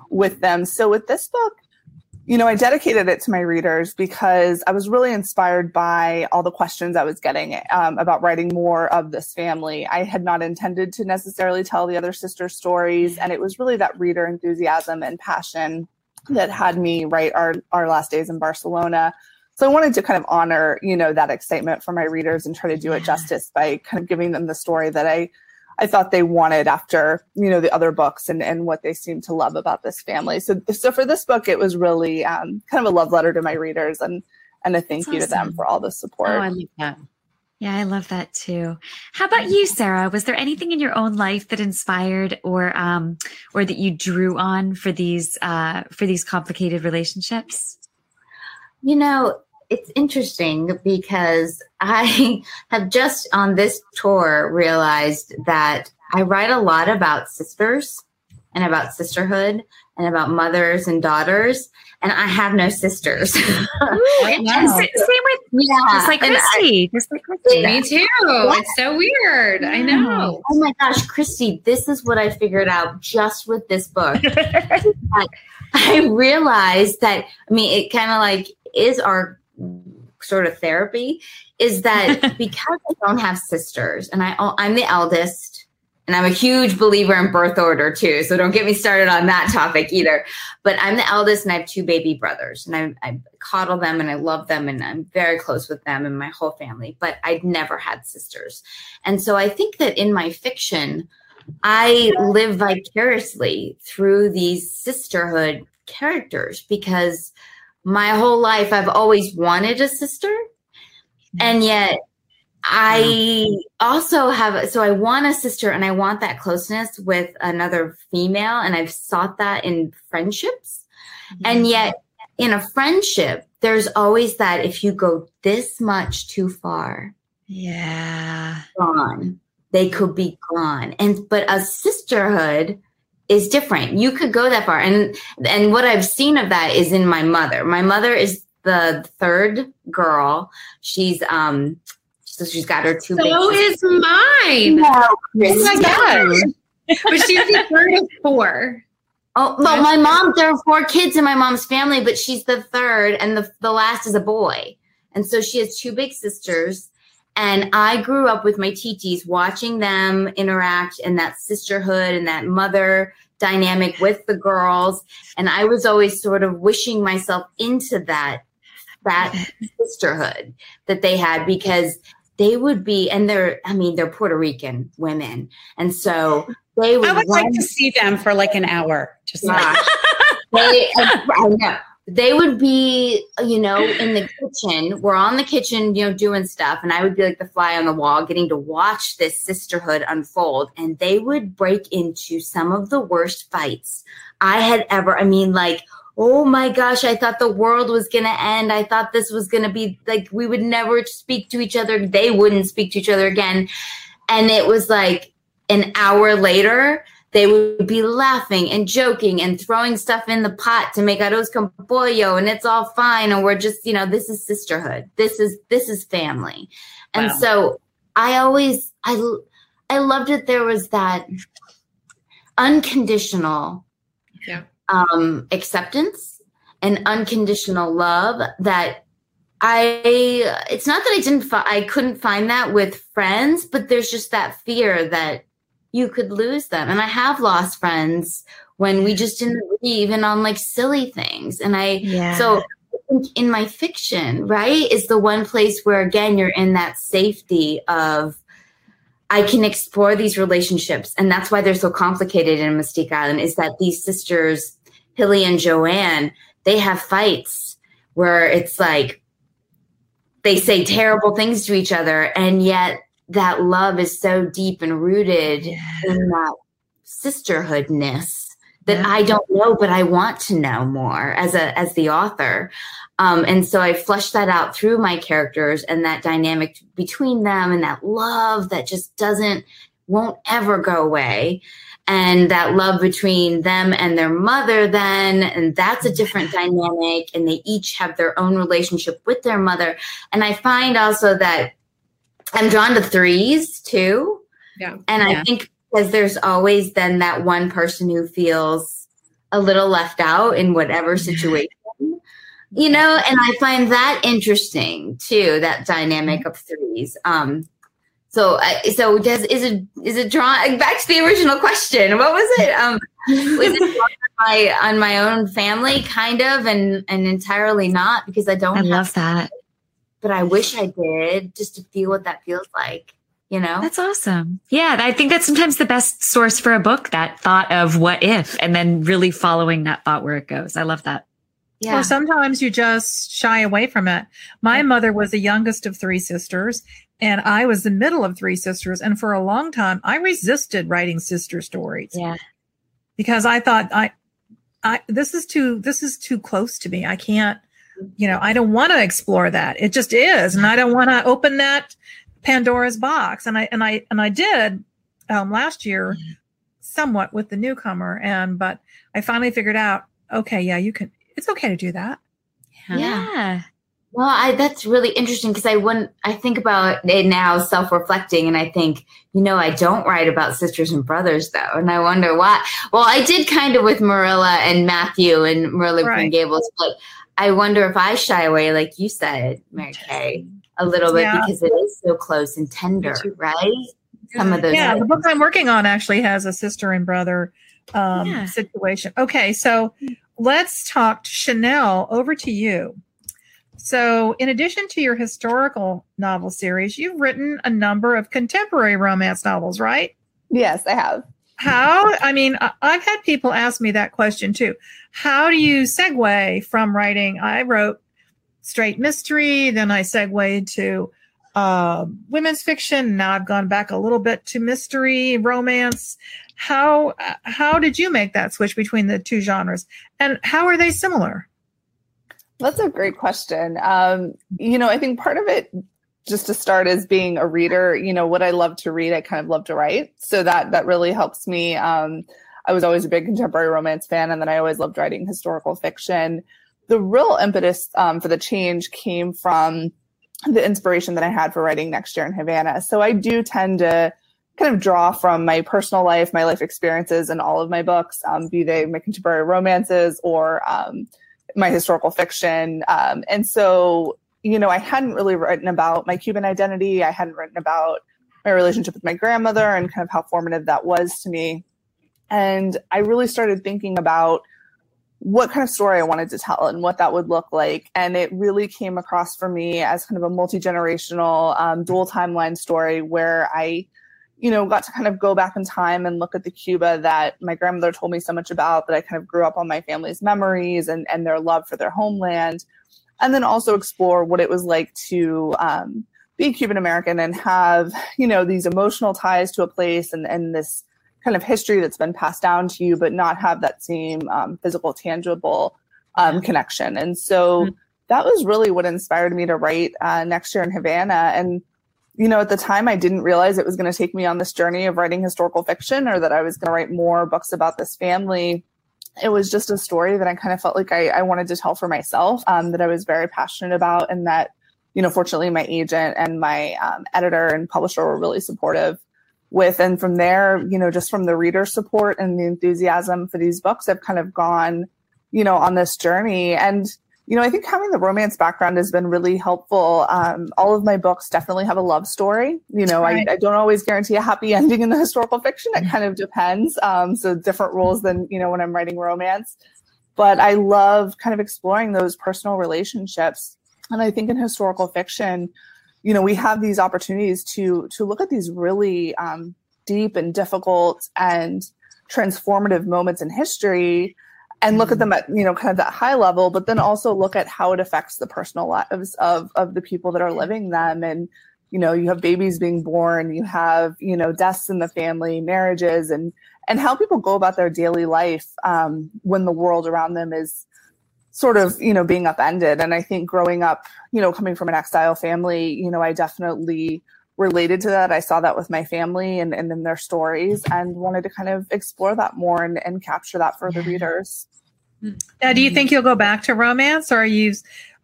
with them. So with this book, you know, I dedicated it to my readers because I was really inspired by all the questions I was getting um, about writing more of this family. I had not intended to necessarily tell the other sister stories, and it was really that reader enthusiasm and passion that had me write our our last days in Barcelona. So I wanted to kind of honor, you know, that excitement for my readers and try to do it justice by kind of giving them the story that I I thought they wanted after you know the other books and and what they seemed to love about this family. So so for this book, it was really um, kind of a love letter to my readers and and a thank That's you to them for all the support. Oh, I like that. Yeah, I love that too. How about you, Sarah? Was there anything in your own life that inspired or um or that you drew on for these uh for these complicated relationships? You know, it's interesting because I (laughs) have just on this tour realized that I write a lot about sisters and about sisterhood and about mothers and daughters, and I have no sisters. (laughs) And sa- same with yeah, just like and I- Christy. just like Christy. Me too. It's so weird. I know. Oh my gosh, Christy, this is what I figured out just with this book. (laughs) I realized that, I mean, it kind of like is our sort of therapy is that (laughs) because I don't have sisters and I, oh, I'm the eldest and I'm a huge believer in birth order too. So don't get me started on that topic either. But I'm the eldest and I have two baby brothers and I, I coddle them and I love them and I'm very close with them and my whole family, but I'd never had sisters. And so I think that in my fiction, I live vicariously through these sisterhood characters because my whole life I've always wanted a sister. And yet I also have, so I want a sister and I want that closeness with another female. And I've sought that in friendships. And yet in a friendship, there's always that if you go this much too far, Yeah. gone. They could be gone. And but a sisterhood is different. You could go that far. And and what I've seen of that is in my mother. My mother is the third girl. She's um so she's got her two big So sisters. is mine. No, Oh my Christy. gosh. But she's the (laughs) third of four. Oh, well, my mom, there are four kids in my mom's family, but she's the third, and the, the last is a boy. And so she has two big sisters. And I grew up with my titis watching them interact in that sisterhood and that mother dynamic with the girls. And I was always sort of wishing myself into that, that sisterhood that they had because they would be, and they're, I mean, they're Puerto Rican women. And so they would I would like to see them for like an hour. Just like, Gosh. (laughs) they, I know. They would be, you know, in the kitchen. We're on the kitchen, you know, doing stuff. And I would be like the fly on the wall, getting to watch this sisterhood unfold. And they would break into some of the worst fights I had ever, I mean, like, oh my gosh, I thought the world was going to end. I thought this was going to be like, we would never speak to each other. They wouldn't speak to each other again. And it was like an hour later, they would be laughing and joking and throwing stuff in the pot to make arroz con pollo and it's all fine and we're just you know this is sisterhood this is this is family and Wow. so i always i i loved that there was that unconditional Yeah. um acceptance and unconditional love that I it's not that I didn't fi- I couldn't find that with friends, but there's just that fear that you could lose them. And I have lost friends when we just didn't agree even on like silly things. And I Yeah. so I think in my fiction, right, is the one place where again you're in that safety of I can explore these relationships. And that's why they're so complicated in Mustique Island, is that these sisters, Hilly and Joanne, they have fights where it's like they say terrible things to each other, and yet that love is so deep and rooted in that sisterhoodness that Yeah. I don't know, but I want to know more as a as the author. Um, and so I flushed that out through my characters and that dynamic between them and that love that just doesn't won't ever go away. And that love between them and their mother, then, and that's a different dynamic. And they each have their own relationship with their mother. And I find also that I'm drawn to threes too. Yeah. And Yeah. I think because there's always then that one person who feels a little left out in whatever situation, you know, and I find that interesting too, that dynamic of threes. Um, so, I, so does is it is it drawn back to the original question? What was it? Um, was it drawn on my on my own family, kind of, and and entirely not because I don't I have love that. But I wish I did just to feel what that feels like, you know? That's awesome. Yeah, I think that's sometimes the best source for a book, that thought of what if, and then really following that thought where it goes. I love that. yeah. Or sometimes you just shy away from it. My mother was the youngest of three sisters, and I was the middle of three sisters. And for a long time, I resisted writing sister stories Yeah. because I thought I, I this is too this is too close to me. I can't, you know, I don't want to explore that. It just is, and I don't want to open that Pandora's box. And I and I and I did um, last year, somewhat with the newcomer, and but I finally figured out, okay, yeah, you can. It's okay to do that. Yeah. Well, I that's really interesting because I wouldn't I think about it now self-reflecting and I think, you know, I don't write about sisters and brothers though. And I wonder why. Well, I did kind of with Marilla and Matthew and Marilla Right. Green Gables, but I wonder if I shy away, like you said, Mary Kay, a little bit Yeah. because it is so close and tender, right? Some of those Yeah, the book I'm working on actually has a sister and brother um, Yeah. situation. Okay, so let's talk to Chanel. Over to you. So, in addition to your historical novel series, you've written a number of contemporary romance novels, right? Yes, I have. How? I mean, I've had people ask me that question too. How do you segue from writing? I wrote straight mystery, then I segued to uh, women's fiction. Now I've gone back a little bit to mystery, romance. How uh, how did you make that switch between the two genres, and how are they similar? That's a great question. Um, you know, I think part of it, just to start, as being a reader. You know, what I love to read, I kind of love to write. So that that really helps me. Um, I was always a big contemporary romance fan, and then I always loved writing historical fiction. The real impetus um, for the change came from the inspiration that I had for writing Next Year in Havana. So I do tend to kind of draw from my personal life, my life experiences in all of my books, um, be they my contemporary romances or um, my historical fiction. Um, and so, you know, I hadn't really written about my Cuban identity. I hadn't written about my relationship with my grandmother and kind of how formative that was to me. And I really started thinking about what kind of story I wanted to tell and what that would look like. And it really came across for me as kind of a multi generational um, dual timeline story where I, you know, got to kind of go back in time and look at the Cuba that my grandmother told me so much about, that I kind of grew up on my family's memories and, and their love for their homeland. And then also explore what it was like to um, be Cuban American and have, you know, these emotional ties to a place and, and this kind of history that's been passed down to you, but not have that same um, physical, tangible um, connection. And so Mhm. that was really what inspired me to write uh, Next Year in Havana. And, you know, at the time, I didn't realize it was going to take me on this journey of writing historical fiction or that I was going to write more books about this family. It was just a story that I kind of felt like I, I wanted to tell for myself, um, that I was very passionate about, and that, you know, fortunately, my agent and my um, editor and publisher were really supportive with. And from there, you know, just from the reader support and the enthusiasm for these books, I've kind of gone, you know, on this journey. And, you know, I think having the romance background has been really helpful. Um, all of my books definitely have a love story. You know, Right. I, I don't always guarantee a happy (laughs) ending in the historical fiction. It kind of depends. Um, so different rules than, you know, when I'm writing romance. But I love kind of exploring those personal relationships. And I think in historical fiction, you know we have these opportunities to to look at these really um, deep and difficult and transformative moments in history and look at them at you know kind of that high level but then also look at how it affects the personal lives of of the people that are living them. And you know you have babies being born you have you know deaths in the family marriages and and how people go about their daily life um, when the world around them is sort of you know being upended. And i think growing up you know coming from an exile family you know i definitely related to that. I saw that with my family and, and in their stories and wanted to kind of explore that more and, and capture that for the readers Now, do you think you'll go back to romance, or are you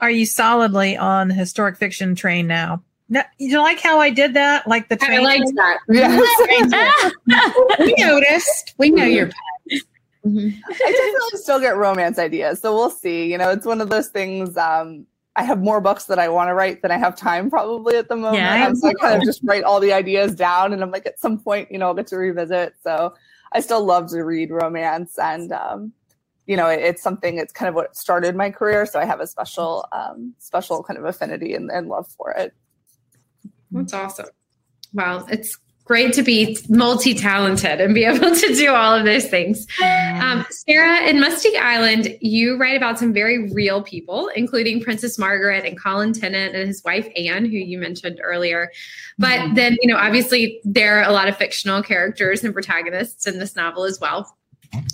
are you solidly on the historic fiction train now? No, you like how I did that, like the I train. like that. yes (laughs) we noticed. We know you're Mhm. I definitely still get romance ideas. So we'll see. You know, it's one of those things. Um, I have more books that I want to write than I have time probably at the moment. Yeah. So I kind of just write all the ideas down and I'm like, at some point, you know, I'll get to revisit. So I still love to read romance and, um, you know, it, it's something, it's kind of what started my career. So I have a special, um, special kind of affinity and, and love for it. That's awesome. Wow, it's great to be multi-talented and be able to do all of those things. Um, Sarah, in Mustique Island, you write about some very real people, including Princess Margaret and Colin Tennant and his wife Anne, who you mentioned earlier. But then, you know, obviously there are a lot of fictional characters and protagonists in this novel as well.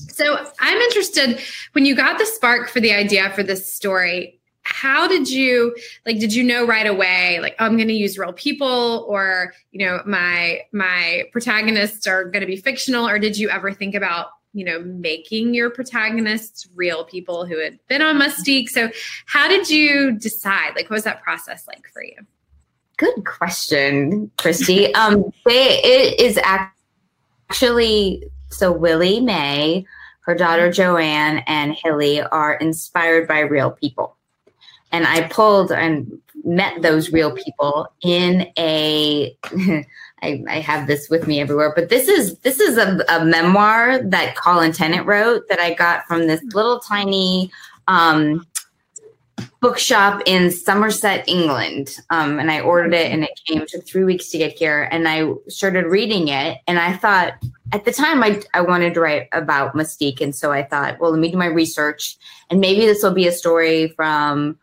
So I'm interested when you got the spark for the idea for this story. How did you like? Did you know right away, like oh, I'm going to use real people, or you know, my my protagonists are going to be fictional, or did you ever think about you know making your protagonists real people who had been on Mustique? So, how did you decide? Like, what was that process like for you? Good question, Christy. um, they, it is actually so Willie May, her daughter Joanne, and Hilly are inspired by real people, and I pulled and met those real people in a. (laughs) I, I have this with me everywhere, but this is this is a, a memoir that Colin Tennant wrote that I got from this little tiny um, bookshop in Somerset, England. Um, and I ordered it and it came, it took three weeks to get here. And I started reading it. And I thought, at the time, I, I wanted to write about Mustique. And so I thought, well, let me do my research. And maybe this will be a story from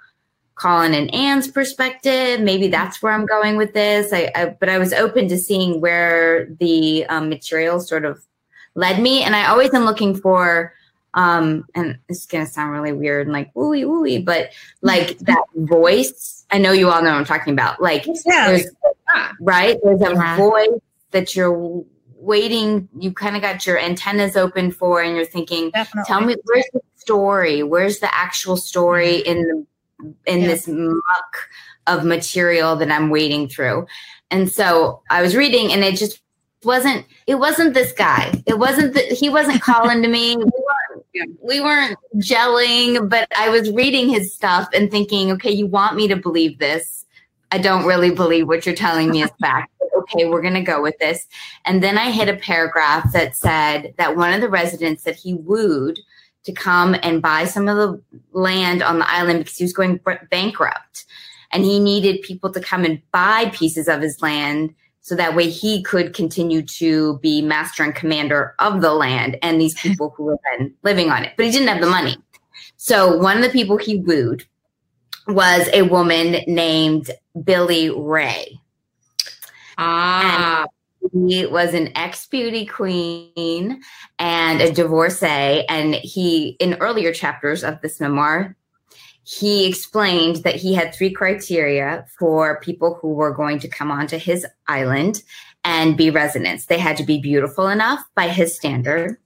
Colin and Anne's perspective. Maybe that's where I'm going with this. I, I but I was open to seeing where the um, material sort of led me. And I always am looking for um and it's gonna sound really weird and like wooey wooey but like (laughs) that voice i know you all know what i'm talking about like Yeah. there's right there's a Yeah. voice that you're waiting you kind of got your antennas open for and you're thinking Definitely. tell me where's the story? Where's the actual story in the in Yeah. this muck of material that i'm wading through? And so i was reading and it just wasn't it wasn't this guy. It wasn't that he wasn't (laughs) calling to me. We weren't, we weren't gelling but i was reading his stuff and thinking okay you want me to believe this? I don't really believe what you're telling me is (laughs) fact okay we're going to go with this and then i hit a paragraph that said that one of the residents that he wooed to come and buy some of the land on the island because he was going bankrupt and he needed people to come and buy pieces of his land so that way he could continue to be master and commander of the land and these (laughs) people who were then living on it. But he didn't have the money. So one of the people he wooed was a woman named Billy Ray. Ah, He was an ex beauty queen and a divorcee. And he, in earlier chapters of this memoir, he explained that he had three criteria for people who were going to come onto his island and be residents. They had to be beautiful enough by his standard.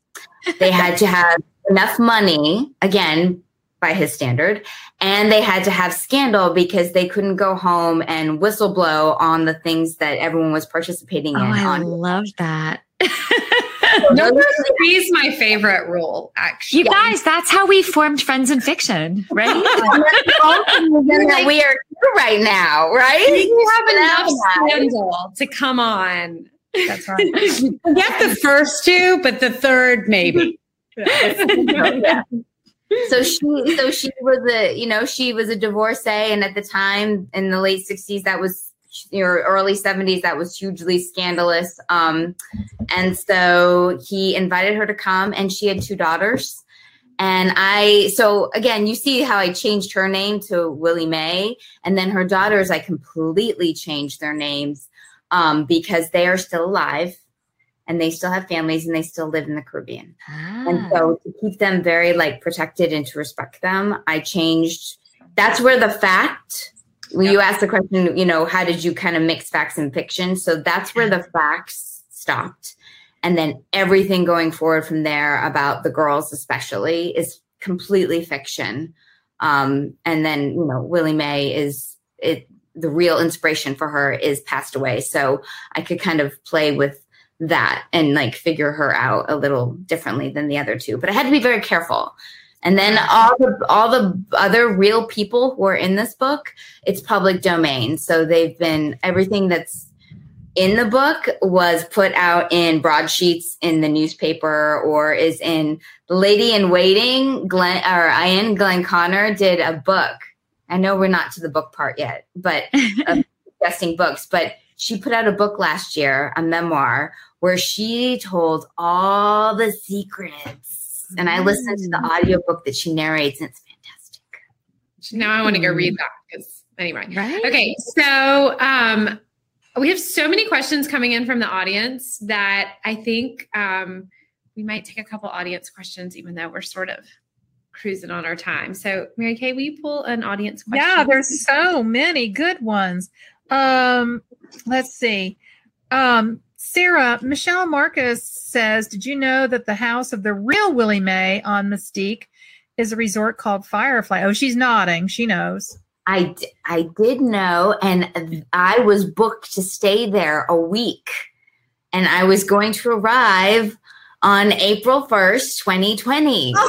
They had to have (laughs) enough money, again, by his standard, and they had to have scandal because they couldn't go home and whistleblow on the things that everyone was participating Oh, in. I on love that. number three is my favorite rule. Actually, You guys, that's how we formed Friends in Fiction, right? (laughs) that we are here right now, right? you have enough scandal to come on. That's right. (laughs) Get the first two, but the third maybe. (laughs) so she so she was a you know she was a divorcee and at the time in the late 60s that was or early 70s that was hugely scandalous. Um and so he invited her to come and she had two daughters. And I, so again, you see how I changed her name to Willie Mae, and then her daughters, I completely changed their names um, because they are still alive and they still have families and they still live in the Caribbean. Ah. And so to keep them very like protected and to respect them, I changed. That's where the fact. When you asked the question, you know, how did you kind of mix facts and fiction? So that's where the facts stopped, and then everything going forward from there about the girls, especially, is completely fiction. Um, and then you know, Willie Mae is it. The real inspiration for her is passed away, so I could kind of play with that and like figure her out a little differently than the other two. But I had to be very careful. And then all the all the other real people who are in this book, it's public domain. So they've been everything that's in the book was put out in broadsheets in the newspaper or is in Lady in Waiting. Glenn or Ian Glenconner did a book. I know we're not to the book part yet, but (laughs) of suggesting books. But she put out a book last year, a memoir, where she told all the secrets. And I listened to the audiobook that she narrates, and it's fantastic. Now I want to go read that because anyway. Right. Okay, so um, we have so many questions coming in from the audience that I think um, we might take a couple audience questions, even though we're sort of cruising on our time. So, Mary Kay, will you pull an audience question? Yeah, there's so many good ones. Um, let's see. Um, Sarah, Michelle Marcus says, Did you know that the house of the real Willie Mae on Mustique is a resort called Firefly? Oh, she's nodding. She knows. I, d- I did know, and I was booked to stay there a week. And I was going to arrive on April 1st, 2020. (laughs)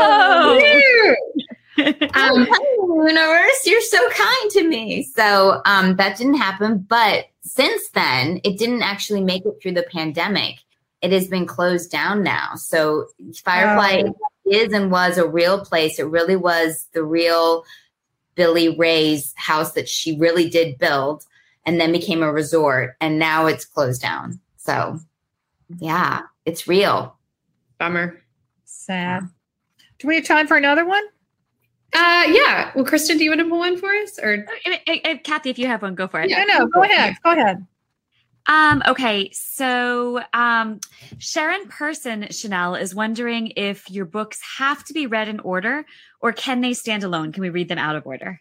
Oh. (laughs) um, universe, you're so kind to me. So um, that didn't happen. But since then, it didn't actually make it through the pandemic. It has been closed down now. So Firefly is and was a real place. It really was the real Billy Ray's house that she really did build and then became a resort. And now it's closed down. So yeah, it's real. Bummer. Sad. Do we have time for another one? Uh, yeah. Well, Kristen, do you want to pull one for us? Or Eh, eh, eh, Kathy, if you have one, go for it. Yeah. No, no, go ahead. Go ahead. Um, okay, so um, Sharon Person Chanel is wondering if your books have to be read in order or can they stand alone? Can we read them out of order?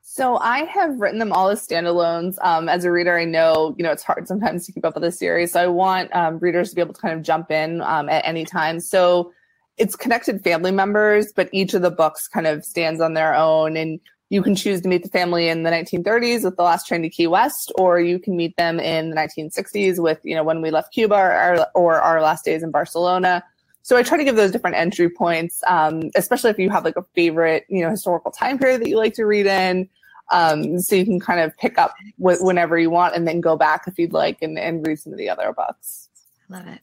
So I have written them all as standalones. Um, as a reader, I know you know it's hard sometimes to keep up with a series. So I want um, readers to be able to kind of jump in um, at any time. So it's connected family members, but each of the books kind of stands on their own, and you can choose to meet the family in the 1930s with the last train to Key West, or you can meet them in the 1960s with you know when we left Cuba or, or our last days in Barcelona. So I try to give those different entry points, um, especially if you have like a favorite, you know, historical time period that you like to read in. Um, so you can kind of pick up wh- whenever you want and then go back if you'd like and, and read some of the other books. I love it.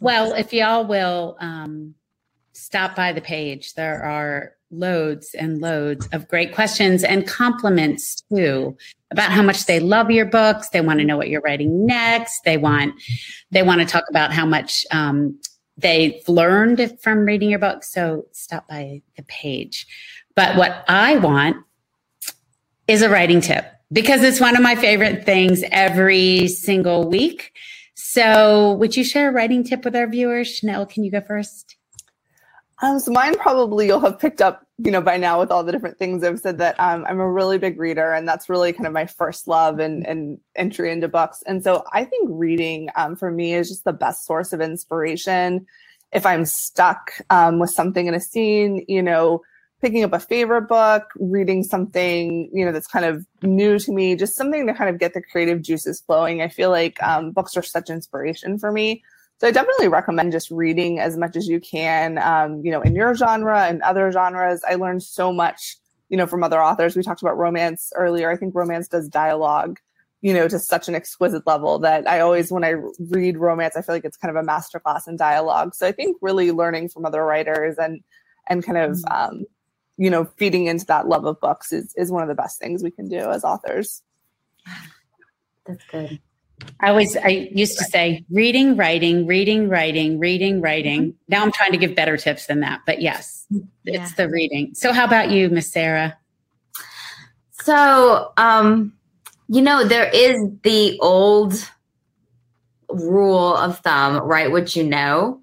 Well, if y'all will um, stop by the page, there are loads and loads of great questions and compliments too about how much they love your books. They want to know what you're writing next. They want they want to talk about how much um, they've learned from reading your book. So stop by the page. But what I want is a writing tip because it's one of my favorite things every single week. So, would you share a writing tip with our viewers? Chanel, can you go first? Um, so mine probably you'll have picked up, you know, by now with all the different things I've said that um, I'm a really big reader, and that's really kind of my first love and, and entry into books. And so I think reading um, for me is just the best source of inspiration. If I'm stuck um, with something in a scene, you know, picking up a favorite book, reading something, you know, that's kind of new to me, just something to kind of get the creative juices flowing. I feel like um, books are such inspiration for me. So I definitely recommend just reading as much as you can, um, you know, in your genre and other genres. I learned so much, you know, from other authors. We talked about romance earlier. I think romance does dialogue, you know, to such an exquisite level that I always, when I read romance, I feel like it's kind of a masterclass in dialogue. So I think really learning from other writers and and kind of um, you know feeding into that love of books is is one of the best things we can do as authors. That's good. I always I used to say reading, writing, reading, writing, reading, writing. Now I'm trying to give better tips than that, but yes, Yeah. it's the reading. So how about you, Miss Sarah? So, um, you know, there is the old rule of thumb, write what you know.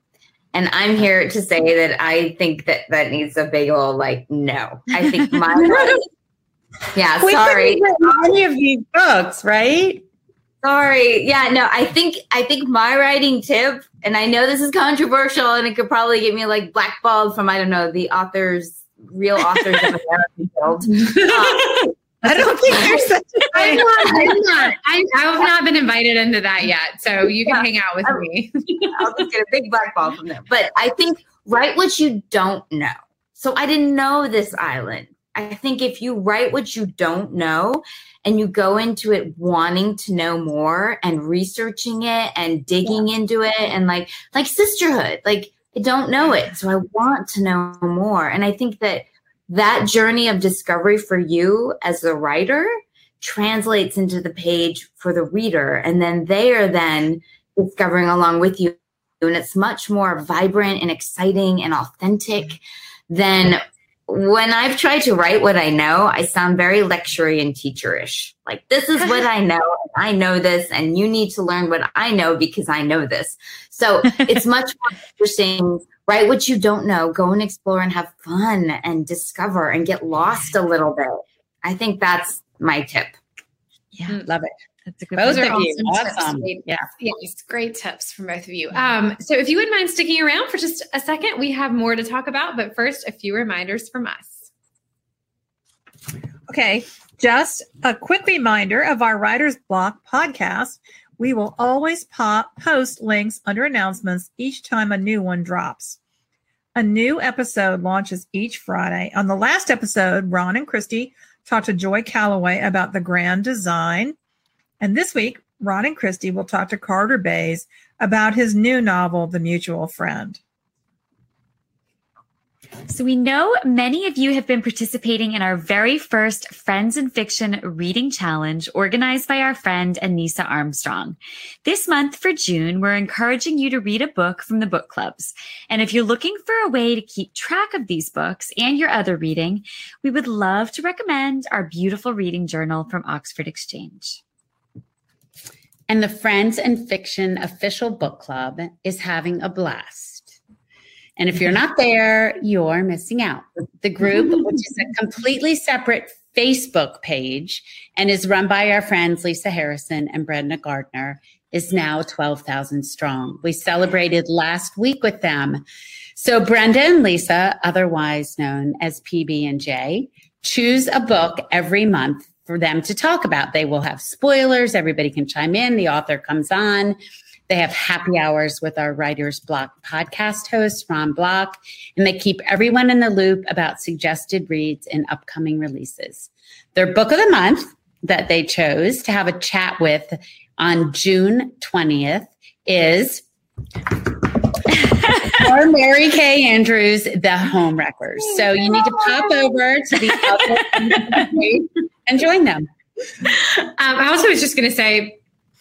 And I'm here to say that I think that that needs a big old like no. I think my (laughs) yeah, We sorry. any of these books, right? Sorry. Yeah, no, I think I think my writing tip, and I know this is controversial and it could probably get me like blackballed from I don't know, the authors, real authors of (laughs) American Guild. Um, (laughs) I don't (laughs) think there's such a I'm not, I'm not, I, I have not been invited into that yet. So you can hang out with me. I'll (laughs) just get a big black ball from them. But I think write what you don't know. So I didn't know this island. I think if you write what you don't know and you go into it wanting to know more and researching it and digging into it and like like sisterhood, like I don't know it, so I want to know more. And I think that that journey of discovery for you as the writer translates into the page for the reader and then they are then discovering along with you and it's much more vibrant and exciting and authentic than when I've tried to write what I know, I sound very lectury and teacherish. Like this is what I know, and I know this, and you need to learn what I know because I know this. So (laughs) it's much more interesting. Write what you don't know, go and explore and have fun and discover and get lost a little bit. I think that's my tip. Yeah, Love it. That's a good Both one. of you. awesome tips. Awesome. Great- Yeah. Yes, great tips from both of you. Um, so if you wouldn't mind sticking around for just a second, we have more to talk about. But first, a few reminders from us. Okay, just a quick reminder of our Writer's Block podcast. We will always pop post links under announcements each time a new one drops. A new episode launches each Friday. On the last episode, Ron and Christy talked to Joy Callaway about the grand design. And this week, Ron and Christy will talk to Carter Bays about his new novel, The Mutual Friend. So we know many of you have been participating in our very first Friends in Fiction reading challenge organized by our friend Anissa Armstrong. This month for June, we're encouraging you to read a book from the book clubs. And if you're looking for a way to keep track of these books and your other reading, we would love to recommend our beautiful reading journal from Oxford Exchange. And the Friends and Fiction official book club is having a blast. And if you're not there, you're missing out. The group, (laughs) which is a completely separate Facebook page and is run by our friends Lisa Harrison and Brenda Gardner, is now 12,000 strong. We celebrated last week with them. So Brenda and Lisa, otherwise known as PB and J, choose a book every month for them to talk about. They will have spoilers. Everybody can chime in. The author comes on. They have happy hours with our Writer's Block podcast host, Ron Block, and they keep everyone in the loop about suggested reads and upcoming releases. Their book of the month that they chose to have a chat with on June 20th is or Mary Kay Andrews, The Home Wreckers. So you need to pop over to the and join them. (laughs) Um, I also was just going to say,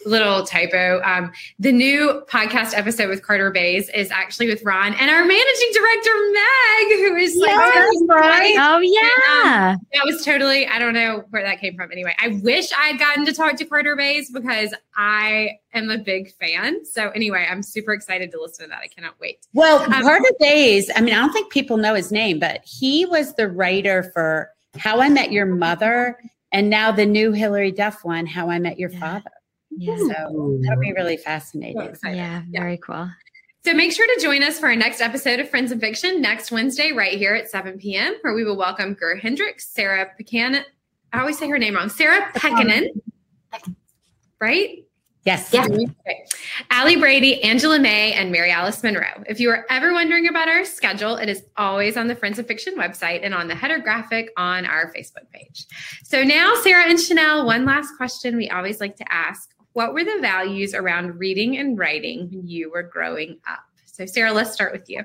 little typo. Um, the new podcast episode with Carter Bays is actually with Ron and our managing director Meg, who is like Yes, right. Oh, yeah. that was totally. I don't know where that came from. Anyway, I wish I had gotten to talk to Carter Bays because I am a big fan. So anyway, I'm super excited to listen to that. I cannot wait. Well, Um, Carter Bays, I mean, I don't think people know his name, but he was the writer for How I Met Your Mother and now the new Hilary Duff one, How I Met Your. Father. Yeah. So that'll be really fascinating. excited. Yeah, Yeah. very cool. So make sure to join us for our next episode of Friends and Fiction next Wednesday, right here at 7 p.m., where we will welcome Greer Hendricks, Sarah Pecan. I always say her name wrong. Sarah Pekkanen, right? Yes. Yeah. Okay. Ali Brady, Angela May, and Mary Alice Monroe. If you are ever wondering about our schedule, it is always on the Friends of Fiction website and on the header graphic on our Facebook page. So now, Sarah and Chanel, one last question we always like to ask. What were the values around reading and writing when you were growing up? So, Sarah, let's start with you.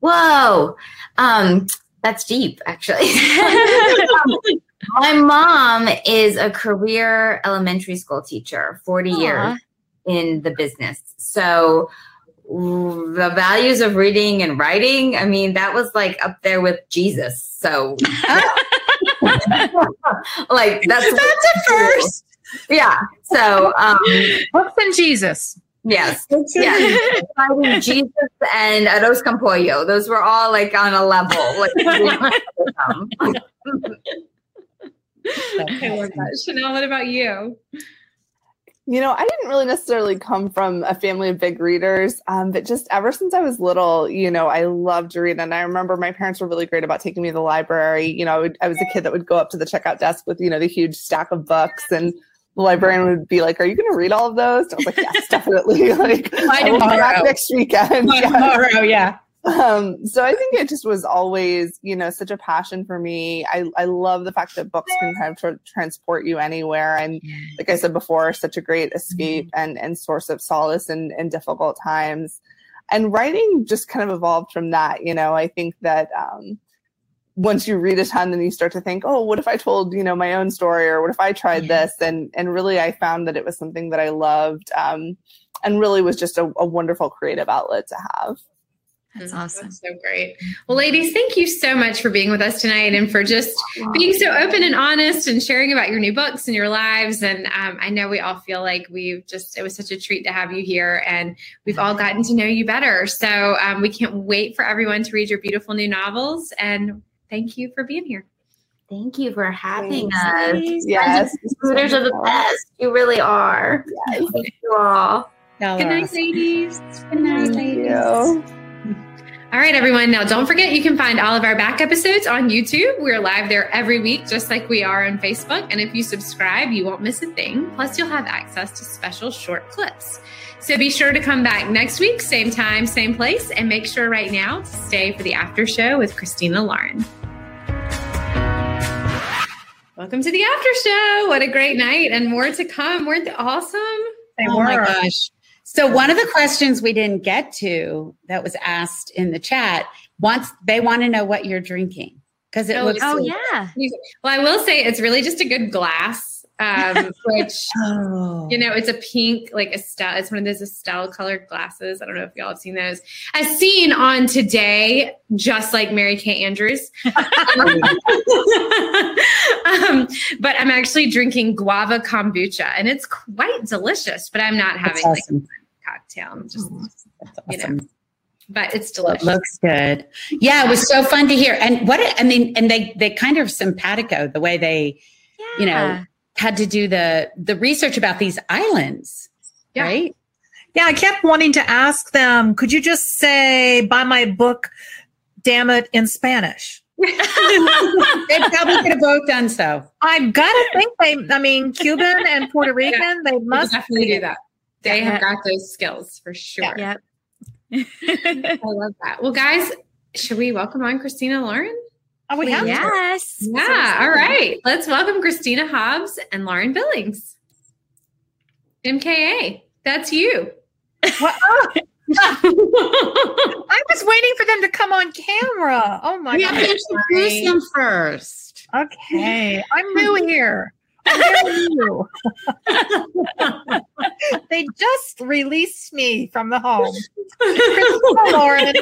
Whoa. Um, that's deep, actually. (laughs) My mom is a career elementary school teacher, 40 years. in the business. So the values of reading and writing, I mean, that was like up there with Jesus. So (laughs) (laughs) like that's That's a first. Yeah. So um Books and Jesus. yes. (laughs) Yeah. Jesus and Arroz con Pollo. Those were all like on a level. Like I love that. Chanel, what about you? You know, I didn't really necessarily come from a family of big readers, um, but just ever since I was little, you know, I loved to read. And I remember my parents were really great about taking me to the library. You know, I, would, I was a kid that would go up to the checkout desk with, you know, the huge stack of books and the librarian would be like, "Are you going to read all of those?" And I was like, "Yes, (laughs) definitely." (laughs) like, (laughs) By I will be back tomorrow. next weekend. By Yeah. tomorrow, yeah. Um, so I think it just was always, you know, such a passion for me. I, I love the fact that books can kind of tra- transport you anywhere. And like I said before, such a great escape and, and source of solace in, in difficult times. And writing just kind of evolved from that. You know, I think that, um, once you read a ton, then you start to think, oh, what if I told, you know, my own story or what if I tried Yeah. this? And, and really I found that it was something that I loved, um, and really was just a, a wonderful creative outlet to have. That's Mhm. awesome. That's so great. Well, ladies, thank you so much for being with us tonight and for just being so open and honest and sharing about your new books and your lives. And um, I know we all feel like we've just, it was such a treat to have you here and we've all gotten to know you better. So um, we can't wait for everyone to read your beautiful new novels. And thank you for being here. Thank you for having Thanks. us. Yes. Scooters are the best. You really are. Yes. Thank you all. Y'all Good night, awesome. ladies. Good night, Thank ladies. you. (laughs) All right, everyone. Now, don't forget you can find all of our back episodes on YouTube. We're live there every week, just like we are on Facebook. And if you subscribe, you won't miss a thing. Plus, you'll have access to special short clips. So be sure to come back next week, same time, same place, and make sure right now to stay for the after show with Christina Lauren. Welcome to the after show. What a great night, and more to come. Weren't they awesome? They oh were. my gosh. So one of the questions we didn't get to that was asked in the chat, once they want to know what you're drinking because it Oh, looks Oh so- yeah. Well, I will say it's really just a good glass, um, which Oh. You know, it's a pink, like Estelle. It's one of those Estelle colored glasses. I don't know if y'all have seen those. As seen on today, just like Mary Kay Andrews. (laughs) um, but I'm actually drinking guava kombucha, and it's quite delicious. But I'm not having like awesome. a cocktail. I'm just, That's you know, awesome. but it's It delicious. looks good. Yeah, it was so fun to hear. And what I mean, and they they kind of simpatico the way they you know Yeah. Had to do the the research about these islands, Yeah. right? Yeah, I kept wanting to ask them, could you just say, buy my book, damn it, in Spanish? (laughs) They probably could have both done so. I've got to think they, I mean, Cuban and Puerto Rican, they We'll must definitely do that. They Yeah. have got those skills for sure. Yep. (laughs) (laughs) I love that. Well, guys, should we welcome on Christina Lauren? Oh, we have to. yes. Yeah. All right. Let's welcome Christina Hobbs and Lauren Billings. MKA. That's you. What? (laughs) Oh, (laughs) I was waiting for them to come on camera. Oh my god. We have to God. introduce them first. Okay, I'm new here. I'm (laughs) they just released me from the home. Christina Lauren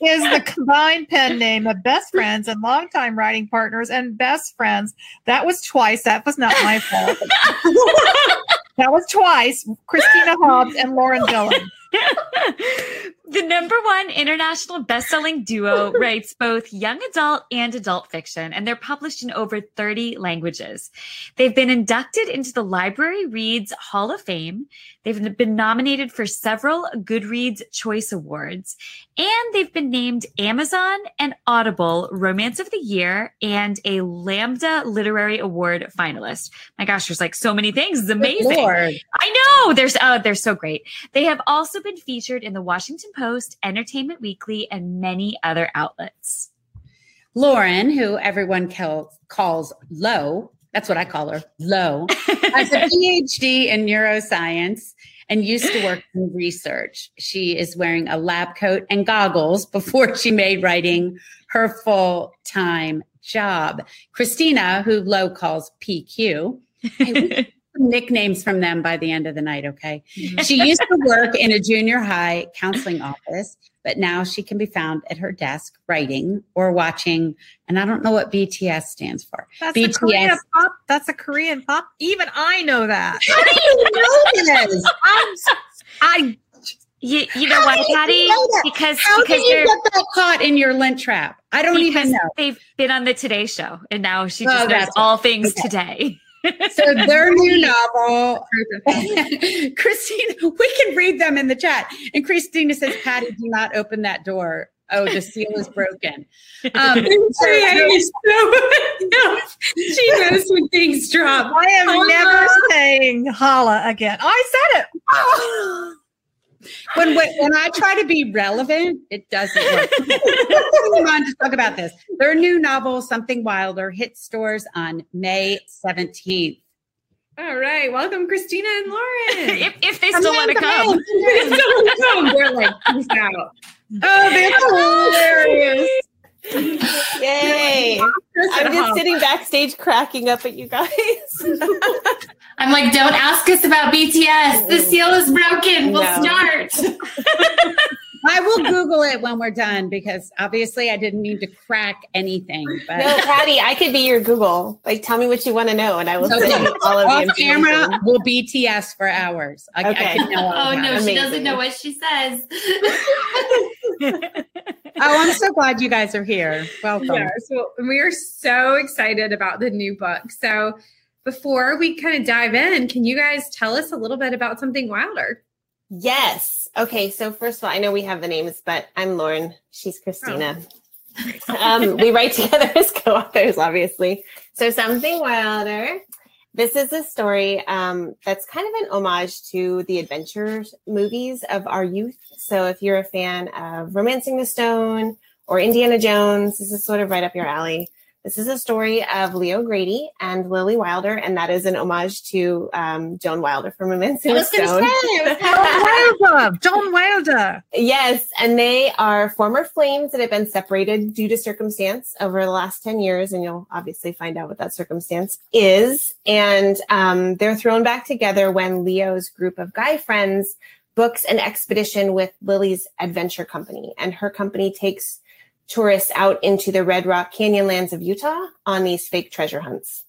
is the combined pen name of best friends and longtime writing partners and best friends. That was twice. That was not my fault. (laughs) that was twice. Christina Hobbs and Lauren Dillon. (laughs) the number one international best-selling duo (laughs) writes both young adult and adult fiction and they're published in over 30 languages. They've been inducted into the library reads hall of fame. They've been nominated for several goodreads choice awards and they've been named amazon and audible romance of the year and a lambda literary award finalist. My gosh there's like so many things. It's amazing. I know. They're, oh, they're so great. They have also been featured in the Washington Post, Entertainment Weekly, and many other outlets. Lauren, who everyone calls, Low, that's what I call her, Low, (laughs) has a PhD in neuroscience and used to work in research. She is wearing a lab coat and goggles before she made writing her full time job. Christina, who Low calls PQ, (laughs) some nicknames from them by the end of the night, okay? Mm-hmm. She used to work in a junior high counseling office, but now she can be found at her desk writing or watching. And I don't know what BTS stands for. That's a BTS. Korean pop. That's a Korean pop. Even I know that. How do you know this? (laughs) I'm, I You, you know How what, you Patti? know? Because How because did you get that caught in your lint trap? I don't even know. they've been on the Today Show, and now she Oh, knows all things Okay. today. So their new (laughs) novel, (laughs) Christine, we can read them in the chat. And Christina says, Patti, do not open that door. Oh, the seal is broken. Um, (laughs) she knows when things drop. I am Holla. never saying holla again. I said it. When, when when I try to be relevant, it doesn't work. (laughs) Come on to talk about this. Their new novel, Something Wilder, hits stores on May 17th. All right, welcome, Christina and Lauren. (laughs) if, if they still want to come. (laughs) come. They're like, peace out. Oh, they're hilarious. (laughs) Yay! I'm just sitting backstage cracking up at you guys. (laughs) I'm like, don't ask us about BTS. The mm. seal is broken. We'll No. start. (laughs) I will Google it when we're done because obviously I didn't mean to crack anything. But no, Patti, I could be your Google. Like, tell me what you want to know, and I will Okay. send you all of the off camera, we'll BTS for hours. I, I Okay. can know Oh about no, it. she Amazing. doesn't know what she says. (laughs) Oh, I'm so glad you guys are here. Welcome. Yes, well, we are so excited about the new book. So, before we kind of dive in, can you guys tell us a little bit about something wilder? Yes. Okay. So first of all, I know we have the names, but I'm Lauren. She's Christina. um, we write (laughs) together as co-authors, obviously. So something wilder. This is a story um, that's kind of an homage to the adventure movies of our youth. So if you're a fan of Romancing the Stone or Indiana Jones, this is sort of right up your alley. This is a story of Leo Grady and Lily Wilder, and that is an homage to um, Joan Wilder from Romancing the Stone. (laughs) Joan Wilder. Joan Wilder. Yes, and they are former flames that have been separated due to circumstance over the last 10 years, and you'll obviously find out what that circumstance is. And um, they're thrown back together when Leo's group of guy friends books an expedition with Lily's adventure company, and her company takes tourists out into the Red Rock Canyon lands of Utah on these fake treasure hunts.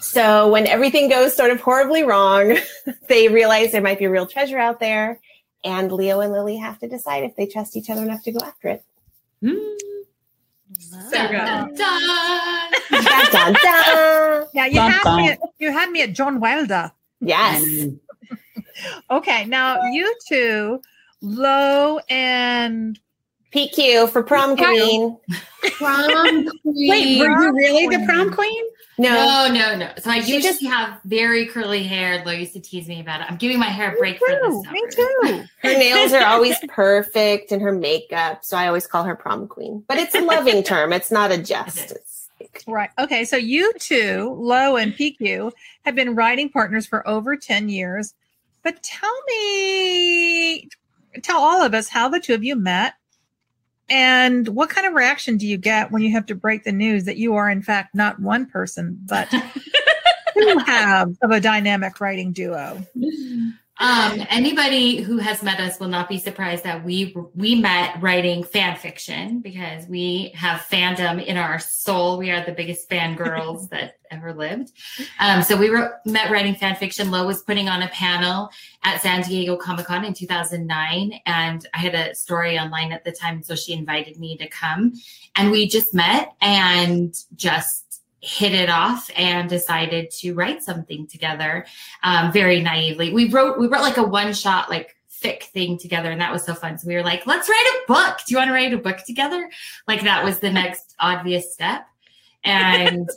So when everything goes sort of horribly wrong, (laughs) they realize there might be a real treasure out there, and Leo and Lily have to decide if they trust each other enough to go after it. So Dun, dun, dun. Dun. (laughs) Yeah, you Dun, had dun. me. At, you had me at Joan Wilder. Yes. (laughs) Okay, now you two, Lo and PQ for prom queen. Prom (laughs) queen. Wait, were you really the prom queen? No, No, no, no. So I She usually just- have very curly hair. Lo used to tease me about it. I'm giving my hair a break for Too, this. me too. her nails are always perfect and her makeup. So I always call her prom queen. But it's a loving (laughs) term. It's not a jest. Right. Okay. So you two, Lo and PQ, have been writing partners for over 10 years. But tell me, tell all of us how the two of you met and what kind of reaction do you get when you have to break the news that you are, in fact, not one person, but (laughs) two halves of a dynamic writing duo? (laughs) Um, anybody who has met us will not be surprised that we we met writing fan fiction because we have fandom in our soul. We are the biggest fangirls (laughs) that ever lived. Um, so we wrote, met writing fan fiction. Lo was putting on a panel at San Diego Comic Con in 2009, and I had a story online at the time, so she invited me to come, and we just met and just hit it off and decided to write something together um, very naively. We wrote we wrote like a one shot like fic thing together, and that was so fun. So we were like, let's write a book. Do you want to write a book together? Like that was the next obvious step. And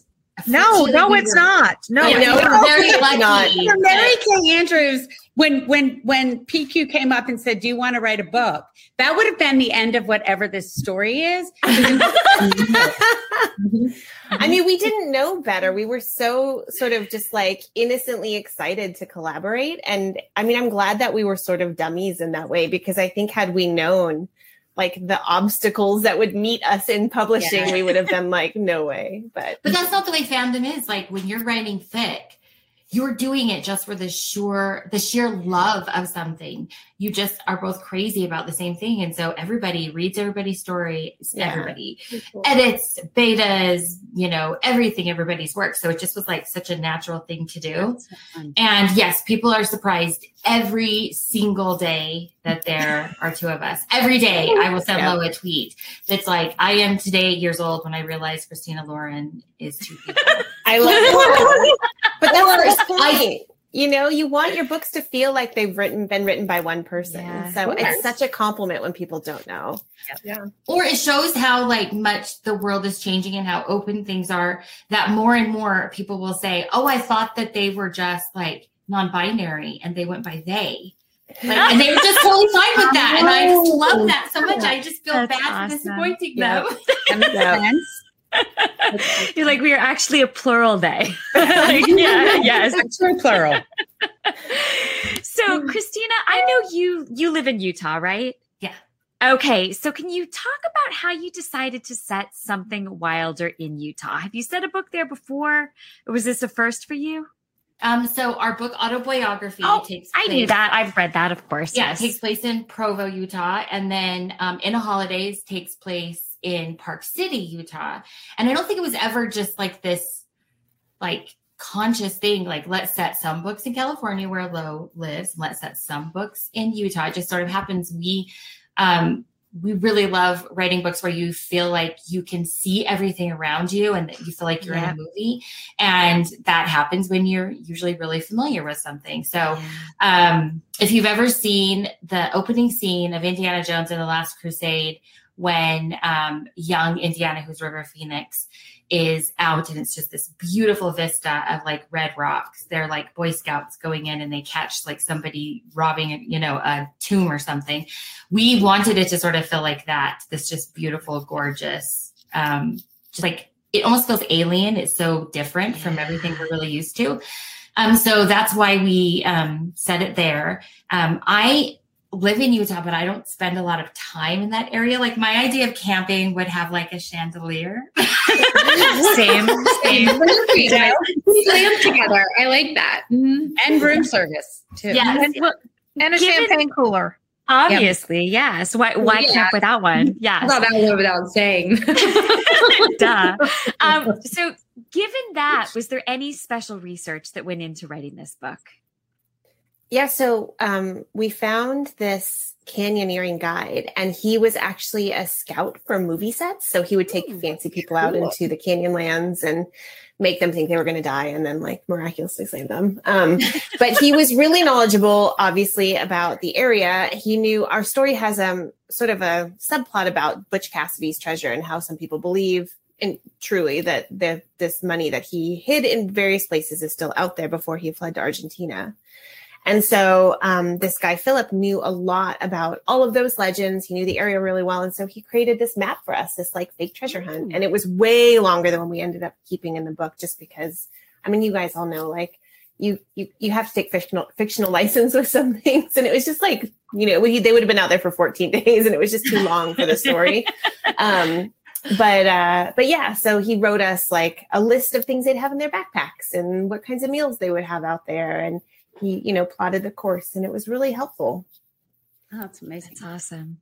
No, no, it's were- not. No, Yeah, it's no, very it's lucky. not. Mary Kay Andrews, when when when PQ came up and said, "Do you want to write a book?" That would have been the end of whatever this story is. (laughs) (laughs) I mean, we didn't know better. We were so sort of just like innocently excited to collaborate. And I mean, I'm glad that we were sort of dummies in that way because I think had we known like the obstacles that would meet us in publishing, Yeah. we would have been like, no way. But But that's not the way fandom is. Like when you're writing fic, you're doing it just for the sure the sheer love of something. You just are both crazy about the same thing. And so everybody reads everybody's story, Yeah. everybody edits, betas, you know, everything, everybody's work. So it just was like such a natural thing to do. And yes, people are surprised every single day that there (laughs) are two of us. Every day I will send Yeah. Lo a tweet that's like, I am today eight years old when I realized Christina Lauren is two people. (laughs) I love (laughs) it. but that's the Or I- You know, you want your books to feel like they've written been written by one person. Yeah. so Of it's such a compliment when people don't know. Yeah. Or it shows how like much the world is changing and how open things are that more and more people will say oh i thought that they were just like non-binary and they went by they like, and they were just totally fine with that and i (laughs) just love that so much i just feel That's bad awesome. for disappointing Yeah. them That makes Yeah. sense. You're like, we are actually a plural they. (laughs) Like, yeah, yes. True plural. So, Christina, I know you you live in Utah, right? Yeah. Okay, so can you talk about how you decided to set something wilder in Utah? Have you set a book there before, or was this a first for you? um so our book Autoboyography Oh, takes place, I knew that. I've read that, of course. Yeah, yes. it takes place in Provo, Utah, and then um, In a Holidaze takes place in Park City, Utah. And I don't think it was ever just like this, like conscious thing. Like let's set some books in California where Lo lives, let's set some books in Utah. It just sort of happens. We um, we really love writing books where you feel like you can see everything around you and that you feel like you're Yeah. in a movie. And that happens when you're usually really familiar with something. So um, if you've ever seen the opening scene of Indiana Jones and the Last Crusade, when um, young Indiana, who's River Phoenix, is out, and it's just this beautiful vista of like red rocks. They're like Boy Scouts going in, and they catch like somebody robbing, you know, a tomb or something. We wanted it to sort of feel like that. This just beautiful, gorgeous, um, just like it almost feels alien. It's so different from everything we're really used to. Um, so that's why we um, set it there. Um, I live in Utah, but I don't spend a lot of time in that area. Like my idea of camping would have like a chandelier. (laughs) same, same. (laughs) Perfect. Slam together. I like that. Mhm. And room service too. Yes. And, well, and a Given- champagne cooler. Obviously, yes. Why why Yeah. camp without one? (laughs) I Yes. thought that went without saying. Duh. Um, so given that, was there any special research that went into writing this book? Yeah, so um, we found this canyoneering guide, and he was actually a scout for movie sets. So he would take fancy people out into the canyon lands and make them think they were going to die, and then like miraculously save them. Um, (laughs) but he was really knowledgeable, obviously, about the area. He knew our story has um sort of a subplot about Butch Cassidy's treasure and how some people believe. And truly, that the, this money that he hid in various places is still out there before he fled to Argentina. And so um, this guy, Philip, knew a lot about all of those legends. He knew the area really well. And so he created this map for us, this like fake treasure hunt. And it was way longer than what we ended up keeping in the book, just because, I mean, you guys all know, like, you, you you have to take fictional fictional (laughs) license with some things and it was just like you know we, they would have been out there for 14 (laughs) days and it was just too long for the story (laughs) um but uh but yeah so he wrote us like a list of things they'd have in their backpacks and what kinds of meals they would have out there and he you know plotted the course and it was really helpful Oh, that's amazing. That's awesome.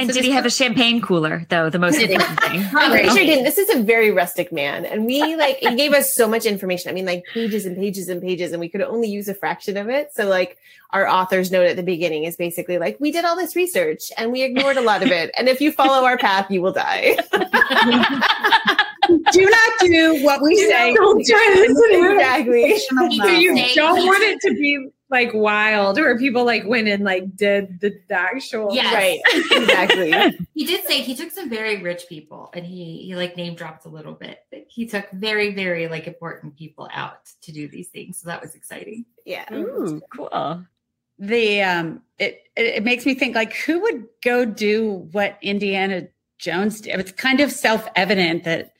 And So did he have a champagne cooler, though? The most Did important thing. I'm pretty sure he didn't. This is a very rustic man. And we like, he gave us so much information. I mean, like pages and pages and pages, and we could only use a fraction of it. So, like, our author's note at the beginning is basically like, we did all this research and we ignored a lot of it. And if you follow our path, you will die. (laughs) (laughs) Do not do what we say. Don't try listening. exactly. Fictional So So you Say don't want it to be like wild where people like went and like did the, the actual Yes. Right. Exactly. (laughs) He did say he took some very rich people and he he like name dropped a little bit. He took very, very like important people out to do these things. So that was exciting. Yeah. Ooh, cool. the um it, it it makes me think like who would go do what Indiana Jones did? It's kind of self-evident that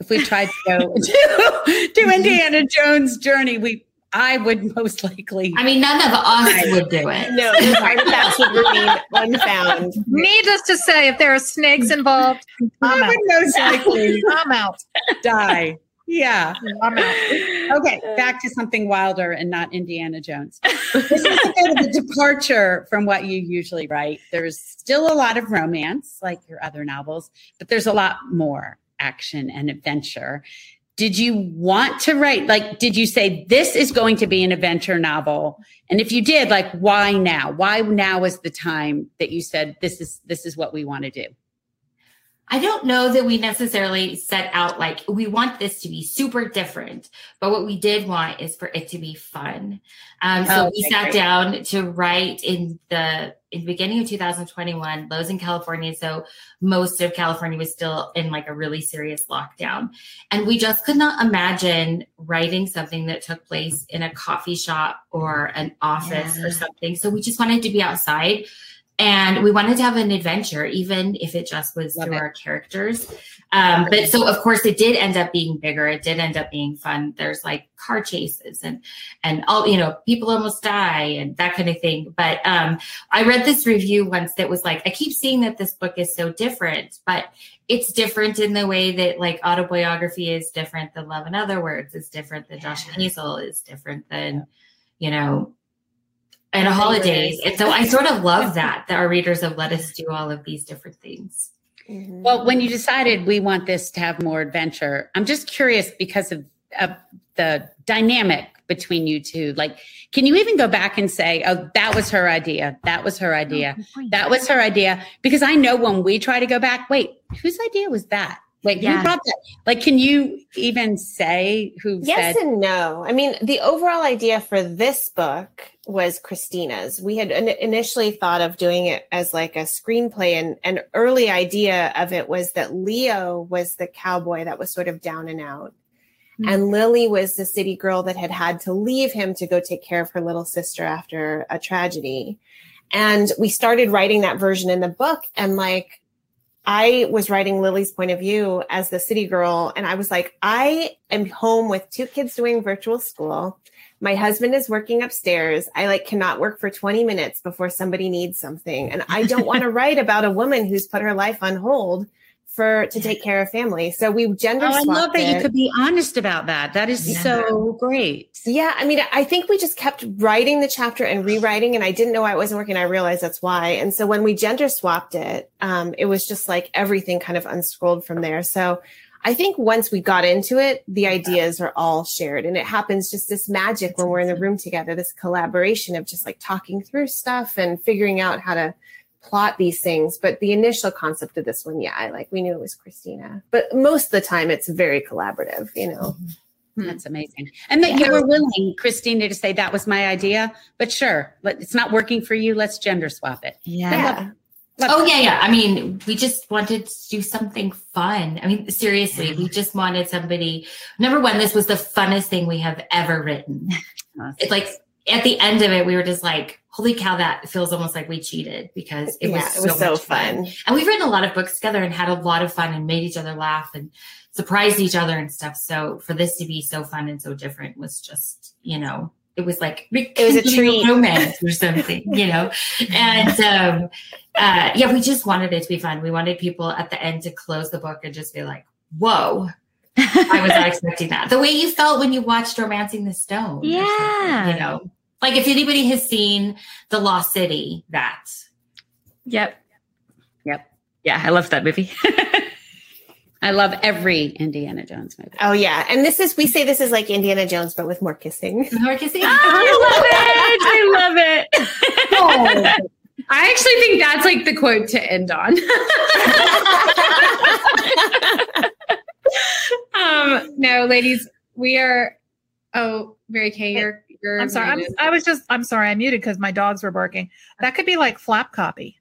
if we tried to go (laughs) do, do mm-hmm. Indiana Jones journey, we I would most likely I mean, none of us would do it. No, the artifacts would remain unfound. (laughs) Needless to say, if there are snakes involved, I'm I out. would most (laughs) likely I'm out. die. Yeah. I'm out. Okay, back to something wilder and not Indiana Jones. This is a bit of a departure from what you usually write. There's still a lot of romance, like your other novels, but there's a lot more action and adventure. Did you want to write, like, did you say this is going to be an adventure novel? And if you did, like, why now? Why now is the time that you said this is this is what we want to do? I don't know that we necessarily set out like we want this to be super different, but what we did want is for it to be fun. Um, so Oh, we sat great. down to write in the in the beginning of 2021. Lo's in California, so most of California was still in like a really serious lockdown, and we just could not imagine writing something that took place in a coffee shop or an office or something. So we just wanted to be outside. And we wanted to have an adventure, even if it just was Love through it. our characters. Um, but so of course it did end up being bigger. It did end up being fun. There's like car chases and and all you know, people almost die and that kind of thing. But um, I read this review once that was like, I keep seeing that this book is so different, but it's different in the way that like Autoboyography is different than Love in Other Words is different than Josh Hazel is different than you know and a Holidaze. And so I sort of love that that our readers have let us do all of these different things. Mhm. Well, when you decided we want this to have more adventure, I'm just curious because of, of the dynamic between you two. Like, can you even go back and say, oh, that was her idea? That was her idea. That was her idea. Because I know when we try to go back, wait, whose idea was that? Wait, Yeah. who brought that? Like, can you even say who Yes said? and no. I mean, the overall idea for this book was Christina's. We had in- initially thought of doing it as like a screenplay, and an early idea of it was that Leo was the cowboy that was sort of down and out. Hmm. And Lily was the city girl that had had to leave him to go take care of her little sister after a tragedy. And we started writing that version in the book. And like, I was writing Lily's point of view as the city girl. And I was like, I am home with two kids doing virtual school. My husband is working upstairs. I like cannot work for 20 minutes before somebody needs something. And I don't want to (laughs) write about a woman who's put her life on hold for to take care of family. So we gender swapped. Oh, I love that it. you could be honest about that. That is Yeah. so great. Yeah, I mean, I think we just kept writing the chapter and rewriting, and I didn't know why it wasn't working. I realized that's why. And so when we gender swapped it, um, it was just like everything kind of unscrolled from there. So I think once we got into it, the ideas are all shared, and it happens just this magic when we're in the room together, this collaboration of just like talking through stuff and figuring out how to plot these things. But the initial concept of this one, yeah, I like we knew it was Christina, but most of the time it's very collaborative, you know. Mm-hmm. That's amazing. And that you were willing, Christina, to say that was my idea, but sure, let- it's not working for you. Let's gender swap it. Yeah. Oh yeah, yeah. I mean, we just wanted to do something fun. I mean, seriously, we just wanted somebody. Number one, this was the funnest thing we have ever written. (laughs) It's like at the end of it, we were just like, "Holy cow!" That feels almost like we cheated because it was so, it was so much fun. And we've written a lot of books together and had a lot of fun and made each other laugh and surprised each other and stuff. So for this to be so fun and so different was just, you know, it was like It was a treat. romance or (laughs) something, you know. And um, uh, yeah, we just wanted it to be fun. We wanted people at the end to close the book and just be like, "Whoa." I was not (laughs) expecting that. The way you felt when you watched Romancing the Stone. Yeah. You know, like if anybody has seen The Lost City, that. Yep. Yep. Yeah, I love that movie. (laughs) I love every Indiana Jones movie. Oh yeah, and this is we say this is like Indiana Jones, but with more kissing. More kissing. I love it. I love it. (laughs) I actually think that's like the quote to end on. (laughs) um, no, ladies, we are. Oh, Mary Kay, you're. You're I'm sorry. I'm. I was just, I'm sorry. I muted because my dogs were barking. That could be like flap copy.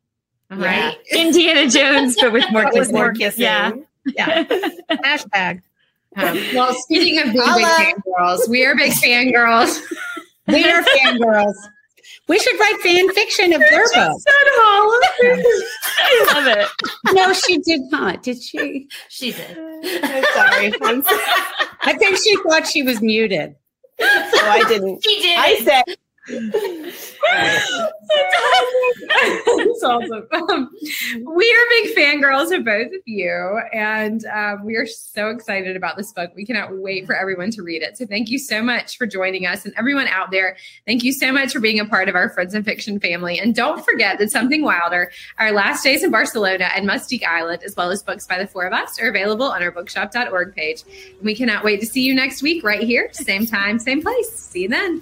Right. (laughs) Indiana Jones, but with more But with kissing. more kissing. Yeah. Yeah. Hashtag. Um, well, speaking of being big Holla. fangirls, we are big fangirls. We are (laughs) fangirls. We should write fan fiction of their book. I love it. No, she did not. Did she? She did. I'm sorry. I'm sorry. I think she thought she was muted. (laughs) No, I didn't. She did. I said Sorry. awesome. Um, we are big fangirls of both of you, and um, we are so excited about this book. We cannot wait for everyone to read it. So thank you so much for joining us, and everyone out there. Thank you so much for being a part of our Friends and Fiction family. And don't forget that Something Wilder, Our Last Days in Barcelona, and Mustique Island, as well as books by the four of us, are available on our bookshop.org page. We cannot wait to see you next week right here, same time, same place. See you then.